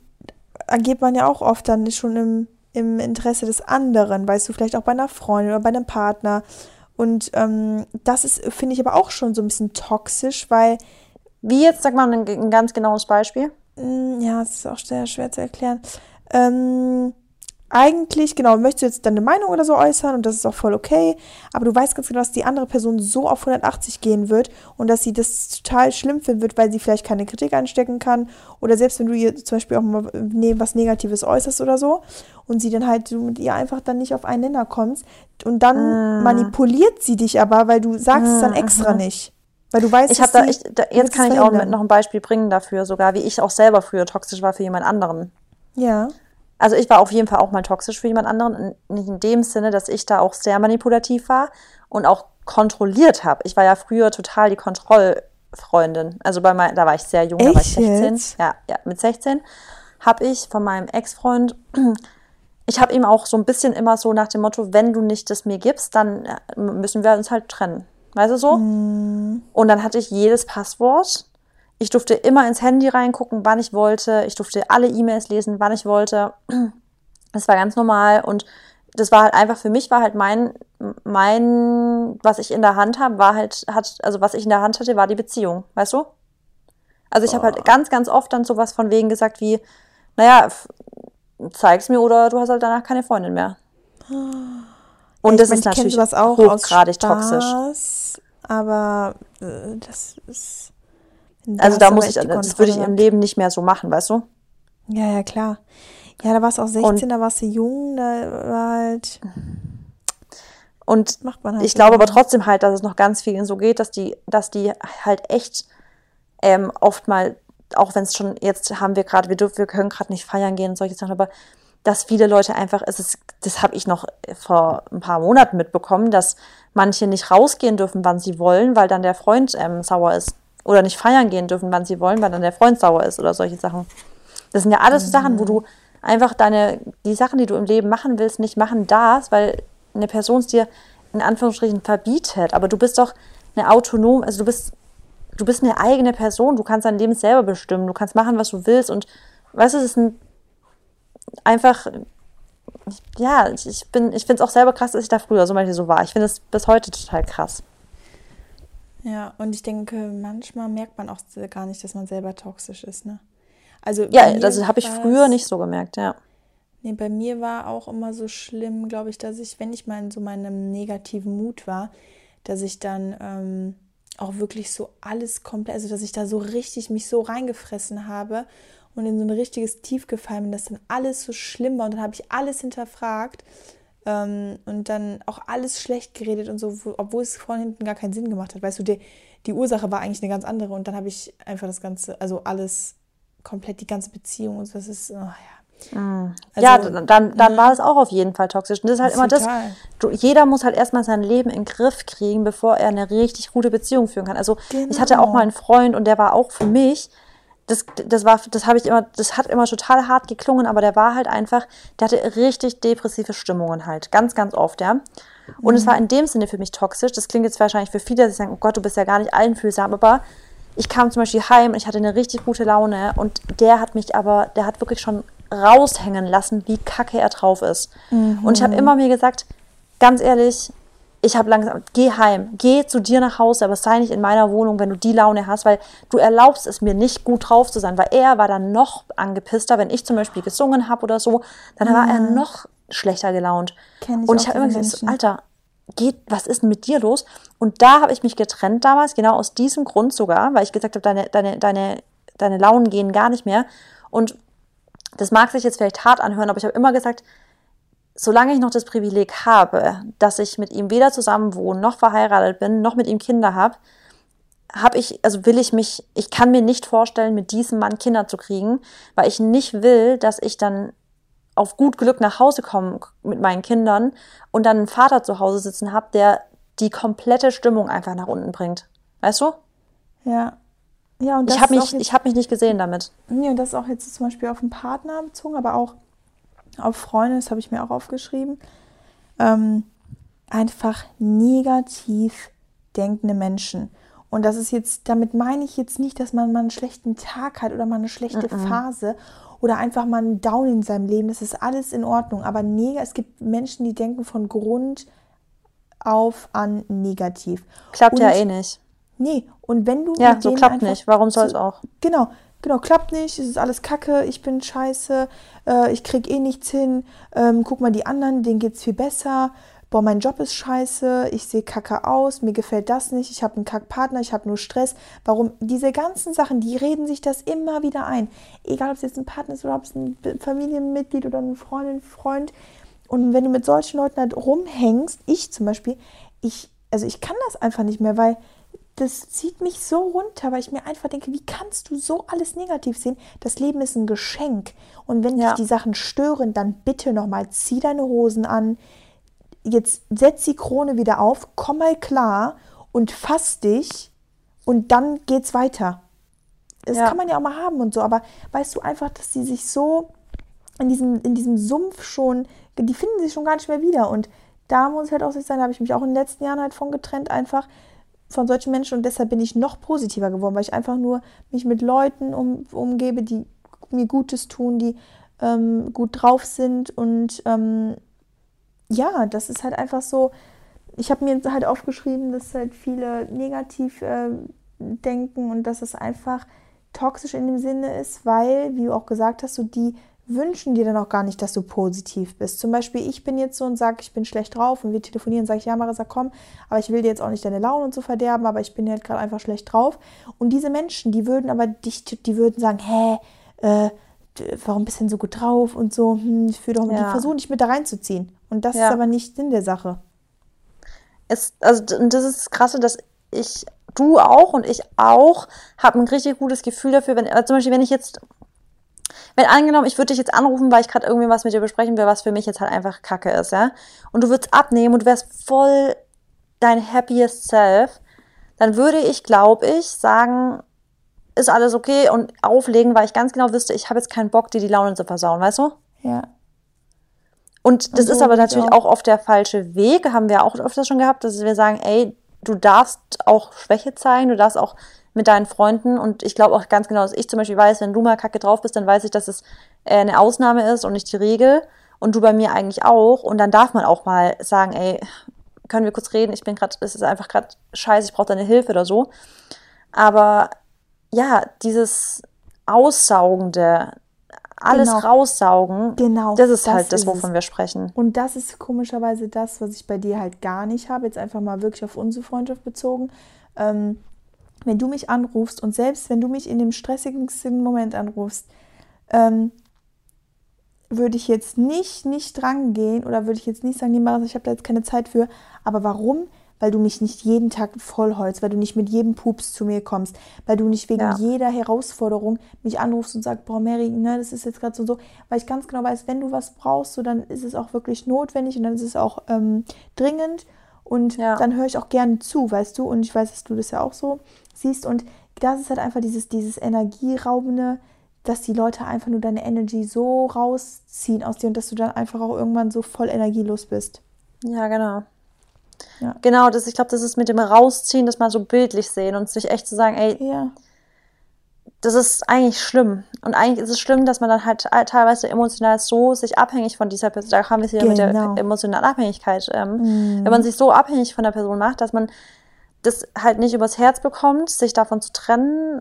agiert man ja auch oft dann schon im, im Interesse des anderen, weißt du, vielleicht auch bei einer Freundin oder bei einem Partner. Und ähm, das ist, finde ich, aber auch schon so ein bisschen toxisch, weil Wie jetzt, sag mal ein, ein ganz genaues Beispiel. Mm, Ja, es ist auch sehr schwer zu erklären. Ähm, eigentlich, genau, möchtest du jetzt deine Meinung oder so äußern und das ist auch voll okay, aber du weißt ganz genau, dass die andere Person so auf 180 gehen wird und dass sie das total schlimm finden wird, weil sie vielleicht keine Kritik einstecken kann oder selbst wenn du ihr zum Beispiel auch mal was Negatives äußerst oder so und sie dann halt du mit ihr einfach dann nicht auf einen Nenner kommst und dann manipuliert sie dich aber, weil du sagst es dann extra nicht. Weil du weißt, Ich habe dass da, ich, da, jetzt kann ich auch mit noch ein Beispiel bringen dafür, sogar wie ich auch selber früher toxisch war für jemand anderen. Ja. Also ich war auf jeden Fall auch mal toxisch für jemand anderen. Nicht in dem Sinne, dass ich da auch sehr manipulativ war und auch kontrolliert habe. Ich war ja früher total die Kontrollfreundin. Also bei mein, da war ich sehr jung, da war ich Echt 16. jetzt? Ja, ja, mit 16 habe ich von meinem Ex-Freund, ich habe ihm auch so ein bisschen immer so nach dem Motto, wenn du nicht das mir gibst, dann äh, müssen wir uns halt trennen. Weißt du so? Und dann hatte ich jedes Passwort. Ich durfte immer ins Handy reingucken, wann ich wollte. Ich durfte alle E-Mails lesen, wann ich wollte. Das war ganz normal und das war halt einfach für mich war halt mein mein was ich in der Hand habe, war halt hat also was ich in der Hand hatte, war die Beziehung, weißt du? Also ich habe halt ganz ganz oft dann sowas von wegen gesagt wie naja, zeig's mir oder du hast halt danach keine Freundin mehr. Und Ich das mein, ist natürlich hochgradig toxisch. Aber äh, das ist. Also hast da muss ich, das würde ich im Leben nicht mehr so machen, weißt du? Ja, ja, klar. Ja, da warst du auch 16, Und- da warst du jung, da war halt. Und Macht man halt ich glaube aber trotzdem halt, dass es noch ganz vielen so geht, dass die, dass die halt echt ähm, oft mal, auch wenn es schon, jetzt haben wir gerade, wir dürfen, wir können gerade nicht feiern gehen und solche Sachen, aber dass viele Leute einfach, es ist, das habe ich noch vor ein paar Monaten mitbekommen, dass manche nicht rausgehen dürfen, wann sie wollen, weil dann der Freund ähm, sauer ist. Oder nicht feiern gehen dürfen, wann sie wollen, weil dann der Freund sauer ist oder solche Sachen. Das sind ja alles so Sachen, wo du einfach deine, die Sachen, die du im Leben machen willst, nicht machen darfst, weil eine Person es dir in Anführungsstrichen verbietet. Aber du bist doch eine autonom, also du bist, du bist eine eigene Person, du kannst dein Leben selber bestimmen, du kannst machen, was du willst und weißt du, es ist ein, einfach, ja, ich bin, ich finde es auch selber krass, dass ich da früher so manchmal so war. Ich finde es bis heute total krass. Ja, und ich denke, manchmal merkt man auch gar nicht, dass man selber toxisch ist, ne? Also Ja, das habe ich früher nicht so gemerkt, ja. Nee, bei mir war auch immer so schlimm, glaube ich, dass ich, wenn ich mal in so meinem negativen Mut war, dass ich dann ähm, auch wirklich so alles komplett, also dass ich da so richtig mich so reingefressen habe und in so ein richtiges Tief gefallen bin, dass dann alles so schlimm war und dann habe ich alles hinterfragt ähm, und dann auch alles schlecht geredet und so, wo, obwohl es vorhin hinten gar keinen Sinn gemacht hat. Weißt du, die, die Ursache war eigentlich eine ganz andere und dann habe ich einfach das Ganze, also alles komplett, die ganze Beziehung und so, das ist, oh ja. ja, Also, dann, dann, dann war es auch auf jeden Fall toxisch. Und das ist halt immer das, Total. du, jeder muss halt erstmal sein Leben in den Griff kriegen, bevor er eine richtig gute Beziehung führen kann. Also ich hatte auch Genau. mal einen Freund und der war auch für mich das, das war, das habe ich immer, das hat immer total hart geklungen, aber der war halt einfach, der hatte richtig depressive Stimmungen halt, ganz, ganz oft, ja. Und mhm. es war in dem Sinne für mich toxisch. Das klingt jetzt wahrscheinlich für viele, dass sie sagen, oh Gott, du bist ja gar nicht einfühlsam, aber ich kam zum Beispiel heim und ich hatte eine richtig gute Laune und der hat mich aber, der hat wirklich schon raushängen lassen, wie kacke er drauf ist. Mhm. Und ich habe immer mir gesagt, ganz ehrlich, ich habe langsam, geh heim, geh zu dir nach Hause, aber sei nicht in meiner Wohnung, wenn du die Laune hast, weil du erlaubst es mir nicht gut drauf zu sein, weil er war dann noch angepisster, wenn ich zum Beispiel gesungen habe oder so, dann ja. war er noch schlechter gelaunt. Kenn ich und ich habe immer gesagt, Alter, geht, was ist denn mit dir los? Und da habe ich mich getrennt damals, genau aus diesem Grund sogar, weil ich gesagt habe, deine, deine, deine, deine Launen gehen gar nicht mehr. Und das mag sich jetzt vielleicht hart anhören, aber ich habe immer gesagt, solange ich noch das Privileg habe, dass ich mit ihm weder zusammen wohne, noch verheiratet bin, noch mit ihm Kinder habe, habe ich, also will ich mich, ich kann mir nicht vorstellen, mit diesem Mann Kinder zu kriegen, weil ich nicht will, dass ich dann auf gut Glück nach Hause komme mit meinen Kindern und dann einen Vater zu Hause sitzen habe, der die komplette Stimmung einfach nach unten bringt. Weißt du? Ja. Ja, und das ich habe mich, ich hab mich nicht gesehen damit. Nee, und das ist auch jetzt zum Beispiel auf einen Partner bezogen, aber auch auf Freunde, das habe ich mir auch aufgeschrieben, ähm, einfach negativ denkende Menschen. Und das ist jetzt, damit meine ich jetzt nicht, dass man mal einen schlechten Tag hat oder mal eine schlechte mm -mm. Phase oder einfach mal einen Down in seinem Leben. Das ist alles in Ordnung. Aber neg es gibt Menschen, die denken von Grund auf an negativ. Klappt und, ja eh nicht. Nee, und wenn du. Ja, so klappt nicht. Warum soll es auch? Genau, genau, klappt nicht, es ist alles kacke, ich bin scheiße, äh, ich krieg eh nichts hin, ähm, guck mal die anderen, denen geht's viel besser, boah, mein Job ist scheiße, ich sehe kacke aus, mir gefällt das nicht, ich habe einen Kackpartner, ich habe nur Stress. Warum? Diese ganzen Sachen, die reden sich das immer wieder ein. Egal, ob es jetzt ein Partner ist oder ob es ein Familienmitglied oder eine Freundin, Freund. Und wenn du mit solchen Leuten halt rumhängst, ich zum Beispiel, ich, also ich kann das einfach nicht mehr, weil das zieht mich so runter, weil ich mir einfach denke, wie kannst du so alles negativ sehen? Das Leben ist ein Geschenk. Und wenn ja. dich die Sachen stören, dann bitte nochmal, zieh deine Hosen an, jetzt setz die Krone wieder auf, komm mal klar und fass dich und dann geht's weiter. Das ja. kann man ja auch mal haben und so, aber weißt du einfach, dass sie sich so in diesem, in diesem Sumpf schon, die finden sich schon gar nicht mehr wieder und da muss halt auch sich sein, da habe ich mich auch in den letzten Jahren halt von getrennt, einfach von solchen Menschen und deshalb bin ich noch positiver geworden, weil ich einfach nur mich mit Leuten um, umgebe, die mir Gutes tun, die ähm, gut drauf sind und ähm, ja, das ist halt einfach so. Ich habe mir halt aufgeschrieben, dass halt viele negativ äh, denken und dass es einfach toxisch in dem Sinne ist, weil, wie du auch gesagt hast, so die wünschen dir dann auch gar nicht, dass du positiv bist. Zum Beispiel, ich bin jetzt so und sage, ich bin schlecht drauf und wir telefonieren, sage ich, ja, Marisa, komm, aber ich will dir jetzt auch nicht deine Laune und so verderben, aber ich bin halt gerade einfach schlecht drauf. Und diese Menschen, die würden aber dich, die würden sagen, hä, äh, warum bist du denn so gut drauf und so, hm, ich doch, ja. die versuchen dich mit da reinzuziehen. Und das ja. ist aber nicht Sinn der Sache. Es, also, und das ist das Krasse, dass ich, du auch und ich auch, habe ein richtig gutes Gefühl dafür, wenn, also zum Beispiel, wenn ich jetzt, wenn angenommen, ich würde dich jetzt anrufen, weil ich gerade irgendwie was mit dir besprechen will, was für mich jetzt halt einfach Kacke ist, ja, und du würdest abnehmen und du wärst voll dein happiest self, dann würde ich, glaube ich, sagen, ist alles okay und auflegen, weil ich ganz genau wüsste, ich habe jetzt keinen Bock, dir die Laune zu versauen, weißt du? Ja. Und das und so ist aber natürlich auch. auch oft der falsche Weg, haben wir auch öfters schon gehabt, dass wir sagen, ey, du darfst auch Schwäche zeigen, du darfst auch mit deinen Freunden und ich glaube auch ganz genau, dass ich zum Beispiel weiß, wenn du mal kacke drauf bist, dann weiß ich, dass es äh, eine Ausnahme ist und nicht die Regel und du bei mir eigentlich auch und dann darf man auch mal sagen, ey, können wir kurz reden, ich bin gerade, es ist einfach gerade scheiße, ich brauche deine Hilfe oder so. Aber ja, dieses Aussaugende, alles genau. raussaugen, genau, das ist das halt das, wovon es. wir sprechen. Und das ist komischerweise das, was ich bei dir halt gar nicht habe, jetzt einfach mal wirklich auf unsere Freundschaft bezogen. Ähm, wenn du mich anrufst und selbst wenn du mich in dem stressigsten Moment anrufst, ähm, würde ich jetzt nicht, nicht drangehen oder würde ich jetzt nicht sagen, nee, Maris, ich habe da jetzt keine Zeit für. Aber warum? weil du mich nicht jeden Tag vollholst, weil du nicht mit jedem Pups zu mir kommst, weil du nicht wegen ja. jeder Herausforderung mich anrufst und sagst, boah, Mary, ne, das ist jetzt gerade so so, weil ich ganz genau weiß, wenn du was brauchst, so dann ist es auch wirklich notwendig und dann ist es auch ähm, dringend und ja. dann höre ich auch gerne zu, weißt du, und ich weiß, dass du das ja auch so siehst und das ist halt einfach dieses, dieses Energieraubende, dass die Leute einfach nur deine Energy so rausziehen aus dir und dass du dann einfach auch irgendwann so voll energielos bist. Ja, genau. Ja. Genau, das, ich glaube, das ist mit dem Rausziehen, das mal so bildlich sehen und sich echt zu sagen, ey, ja. Das ist eigentlich schlimm. Und eigentlich ist es schlimm, dass man dann halt teilweise emotional so sich abhängig von dieser Person, da haben wir es wieder genau. mit der genau. emotionalen Abhängigkeit, ähm, mhm. wenn man sich so abhängig von der Person macht, dass man das halt nicht übers Herz bekommt, sich davon zu trennen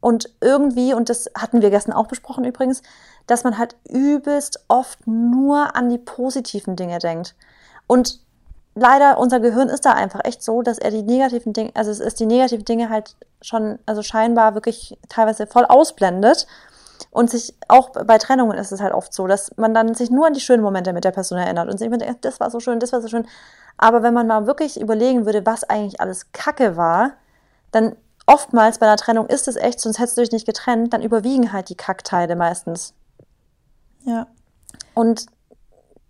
und irgendwie, und das hatten wir gestern auch besprochen übrigens, dass man halt übelst oft nur an die positiven Dinge denkt. Und leider, unser Gehirn ist da einfach echt so, dass er die negativen Dinge, also es ist die negativen Dinge halt schon, also scheinbar wirklich teilweise voll ausblendet. Und sich auch bei Trennungen ist es halt oft so, dass man dann sich nur an die schönen Momente mit der Person erinnert und sich immer denkt, das war so schön, das war so schön. Aber wenn man mal wirklich überlegen würde, was eigentlich alles Kacke war, dann oftmals bei einer Trennung ist es echt, sonst hättest du dich nicht getrennt, dann überwiegen halt die Kackteile meistens. Ja. Und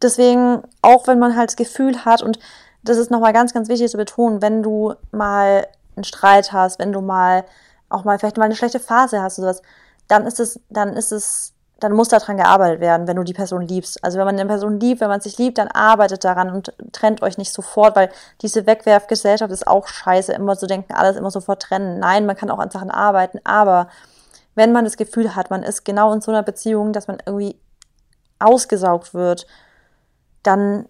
deswegen, auch wenn man halt das Gefühl hat, und das ist nochmal ganz, ganz wichtig zu betonen, wenn du mal einen Streit hast, wenn du mal auch mal vielleicht mal eine schlechte Phase hast oder sowas, dann ist es, dann ist es dann muss daran gearbeitet werden, wenn du die Person liebst. Also wenn man eine Person liebt, wenn man sich liebt, dann arbeitet daran und trennt euch nicht sofort, weil diese Wegwerfgesellschaft ist auch scheiße, immer zu denken, alles immer sofort trennen. Nein, man kann auch an Sachen arbeiten, aber wenn man das Gefühl hat, man ist genau in so einer Beziehung, dass man irgendwie ausgesaugt wird, dann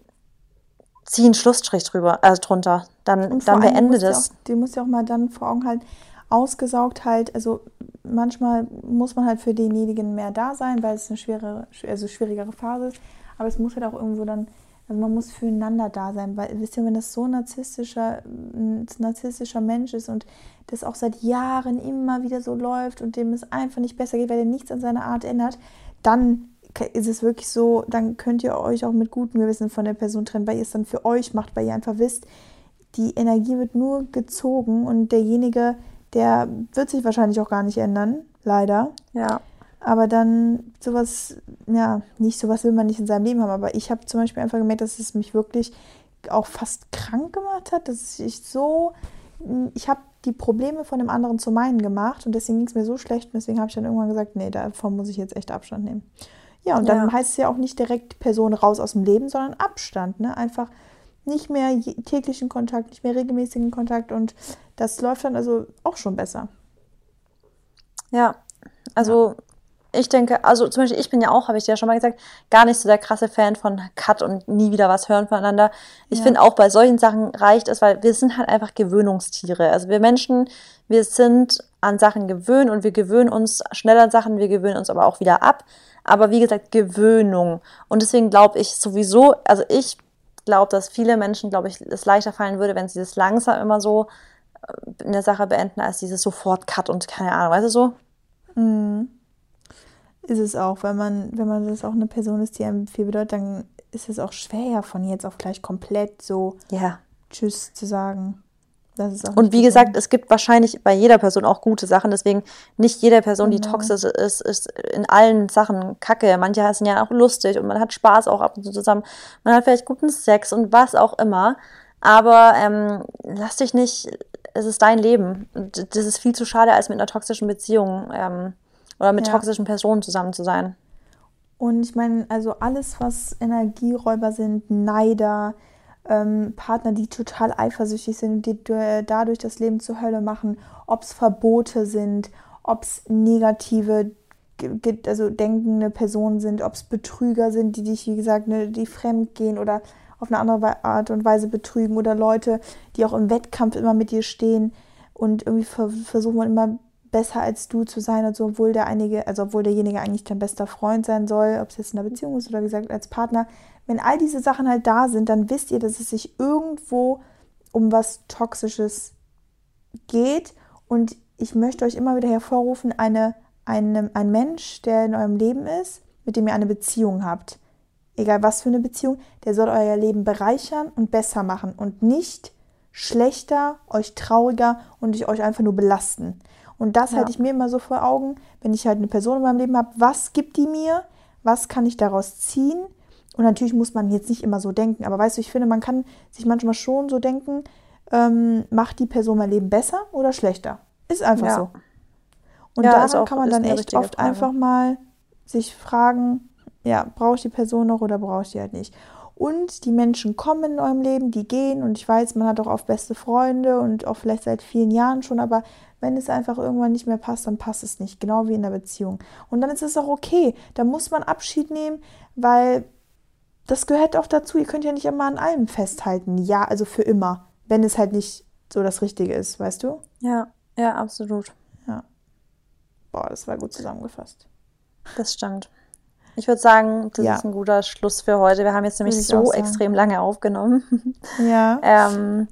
zieh einen Schlussstrich drüber, also drunter. Dann, dann beende das. Die muss ja auch mal dann vor Augen halten, ausgesaugt halt, also manchmal muss man halt für denjenigen mehr da sein, weil es eine schwere, also schwierigere Phase ist. Aber es muss halt auch irgendwo dann, also man muss füreinander da sein, weil wisst ihr, wenn das so ein narzisstischer, ein narzisstischer Mensch ist und das auch seit Jahren immer wieder so läuft und dem es einfach nicht besser geht, weil er nichts an seiner Art ändert, dann ist es wirklich so, dann könnt ihr euch auch mit gutem Gewissen von der Person trennen, weil ihr es dann für euch macht, weil ihr einfach wisst, die Energie wird nur gezogen und derjenige, der wird sich wahrscheinlich auch gar nicht ändern, leider. Ja. Aber dann sowas, ja, nicht sowas will man nicht in seinem Leben haben. Aber ich habe zum Beispiel einfach gemerkt, dass es mich wirklich auch fast krank gemacht hat, dass ich so, ich habe die Probleme von dem anderen zu meinen gemacht und deswegen ging es mir so schlecht und deswegen habe ich dann irgendwann gesagt, nee, davon muss ich jetzt echt Abstand nehmen. Ja, und dann ja. heißt es ja auch nicht direkt Person raus aus dem Leben, sondern Abstand, ne? Einfach nicht mehr täglichen Kontakt, nicht mehr regelmäßigen Kontakt und das läuft dann also auch schon besser. Ja, also ja. ich denke, also zum Beispiel ich bin ja auch, habe ich dir ja schon mal gesagt, gar nicht so der krasse Fan von Cut und nie wieder was hören voneinander. Ich ja. finde auch bei solchen Sachen reicht es, weil wir sind halt einfach Gewöhnungstiere. Also wir Menschen, wir sind an Sachen gewöhnt und wir gewöhnen uns schnell an Sachen, wir gewöhnen uns aber auch wieder ab. Aber wie gesagt, Gewöhnung. Und deswegen glaube ich sowieso, also ich glaube, dass viele Menschen, glaube ich, es leichter fallen würde, wenn sie das langsam immer so äh, in der Sache beenden, als dieses sofort Cut und keine Ahnung, weißt du so? Mhm. Ist es auch, wenn man, wenn man das auch eine Person ist, die einem viel bedeutet, dann ist es auch schwer, von jetzt auf gleich komplett so ja. Tschüss zu sagen und wie gesagt, es gibt wahrscheinlich bei jeder Person auch gute Sachen. Deswegen nicht jede Person, die genau. toxisch ist, ist in allen Sachen kacke. Manche sind ja auch lustig und man hat Spaß auch ab und zu zusammen. Man hat vielleicht guten Sex und was auch immer. Aber ähm, lass dich nicht, es ist dein Leben. Und das ist viel zu schade, als mit einer toxischen Beziehung ähm, oder mit ja. toxischen Personen zusammen zu sein. Und ich meine, also alles, was Energieräuber sind, Neider, ähm, Partner, die total eifersüchtig sind, die dadurch das Leben zur Hölle machen, ob es Verbote sind, ob es negative, also denkende Personen sind, ob es Betrüger sind, die dich, wie gesagt, ne, die fremd gehen oder auf eine andere Art und Weise betrügen oder Leute, die auch im Wettkampf immer mit dir stehen und irgendwie versuchen immer besser als du zu sein und so, obwohl der einige, also obwohl derjenige eigentlich dein bester Freund sein soll, ob es jetzt in einer Beziehung ist oder wie gesagt als Partner, wenn all diese Sachen halt da sind, dann wisst ihr, dass es sich irgendwo um was Toxisches geht. Und ich möchte euch immer wieder hervorrufen, eine, eine, ein Mensch, der in eurem Leben ist, mit dem ihr eine Beziehung habt, egal was für eine Beziehung, der soll euer Leben bereichern und besser machen und nicht schlechter, euch trauriger und euch einfach nur belasten. Und das ja. halte ich mir immer so vor Augen, wenn ich halt eine Person in meinem Leben habe, was gibt die mir? Was kann ich daraus ziehen? Und natürlich muss man jetzt nicht immer so denken, aber weißt du, ich finde, man kann sich manchmal schon so denken, ähm, macht die Person mein Leben besser oder schlechter? Ist einfach ja. so. Und Ja, daran auch- kann man dann echt oft Frage. einfach mal sich fragen, ja, brauche ich die Person noch oder brauche ich die halt nicht? Und die Menschen kommen in eurem Leben, die gehen und ich weiß, man hat auch oft beste Freunde und auch vielleicht seit vielen Jahren schon, aber wenn es einfach irgendwann nicht mehr passt, dann passt es nicht, genau wie in der Beziehung. Und dann ist es auch okay, da muss man Abschied nehmen, weil das gehört auch dazu. Ihr könnt ja nicht immer an allem festhalten, ja, also für immer, wenn es halt nicht so das Richtige ist, weißt du? Ja, ja, absolut. Boah, das war gut zusammengefasst. Das stimmt. Ich würde sagen, das Ja. ist ein guter Schluss für heute. Wir haben jetzt nämlich so extrem lange aufgenommen. Ja. ähm,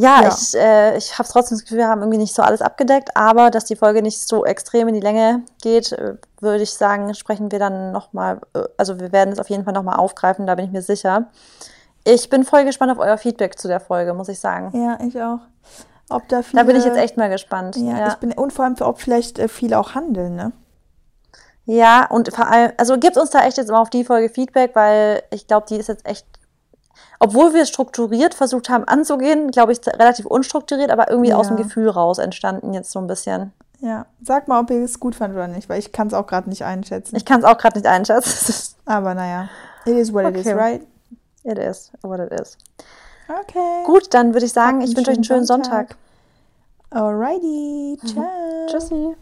ja, Ja. ich, äh, ich habe trotzdem das Gefühl, wir haben irgendwie nicht so alles abgedeckt, aber dass die Folge nicht so extrem in die Länge geht, äh, würde ich sagen, sprechen wir dann nochmal, äh, also wir werden es auf jeden Fall nochmal aufgreifen, da bin ich mir sicher. Ich bin voll gespannt auf euer Feedback zu der Folge, muss ich sagen. Ja, ich auch. Ob da viele, Da bin ich jetzt echt mal gespannt. Ja, ja. ich bin und vor allem, ob vielleicht äh, viele auch handeln, ne? Ja, und vor allem, also gebt uns da echt jetzt mal auf die Folge Feedback, weil ich glaube, die ist jetzt echt, obwohl wir es strukturiert versucht haben anzugehen, glaube ich, relativ unstrukturiert, aber irgendwie aus dem Ja. Gefühl raus entstanden jetzt so ein bisschen. Ja. Sag mal, ob ihr es gut fandet oder nicht, weil ich kann es auch gerade nicht einschätzen. Ich kann es auch gerade nicht einschätzen. Aber naja, it is what it is, Okay. right? it is what it is. Okay. Gut, dann würde ich sagen, Habt ich wünsche euch einen schönen schönen Sonntag. Alrighty. Ciao. Tschüssi.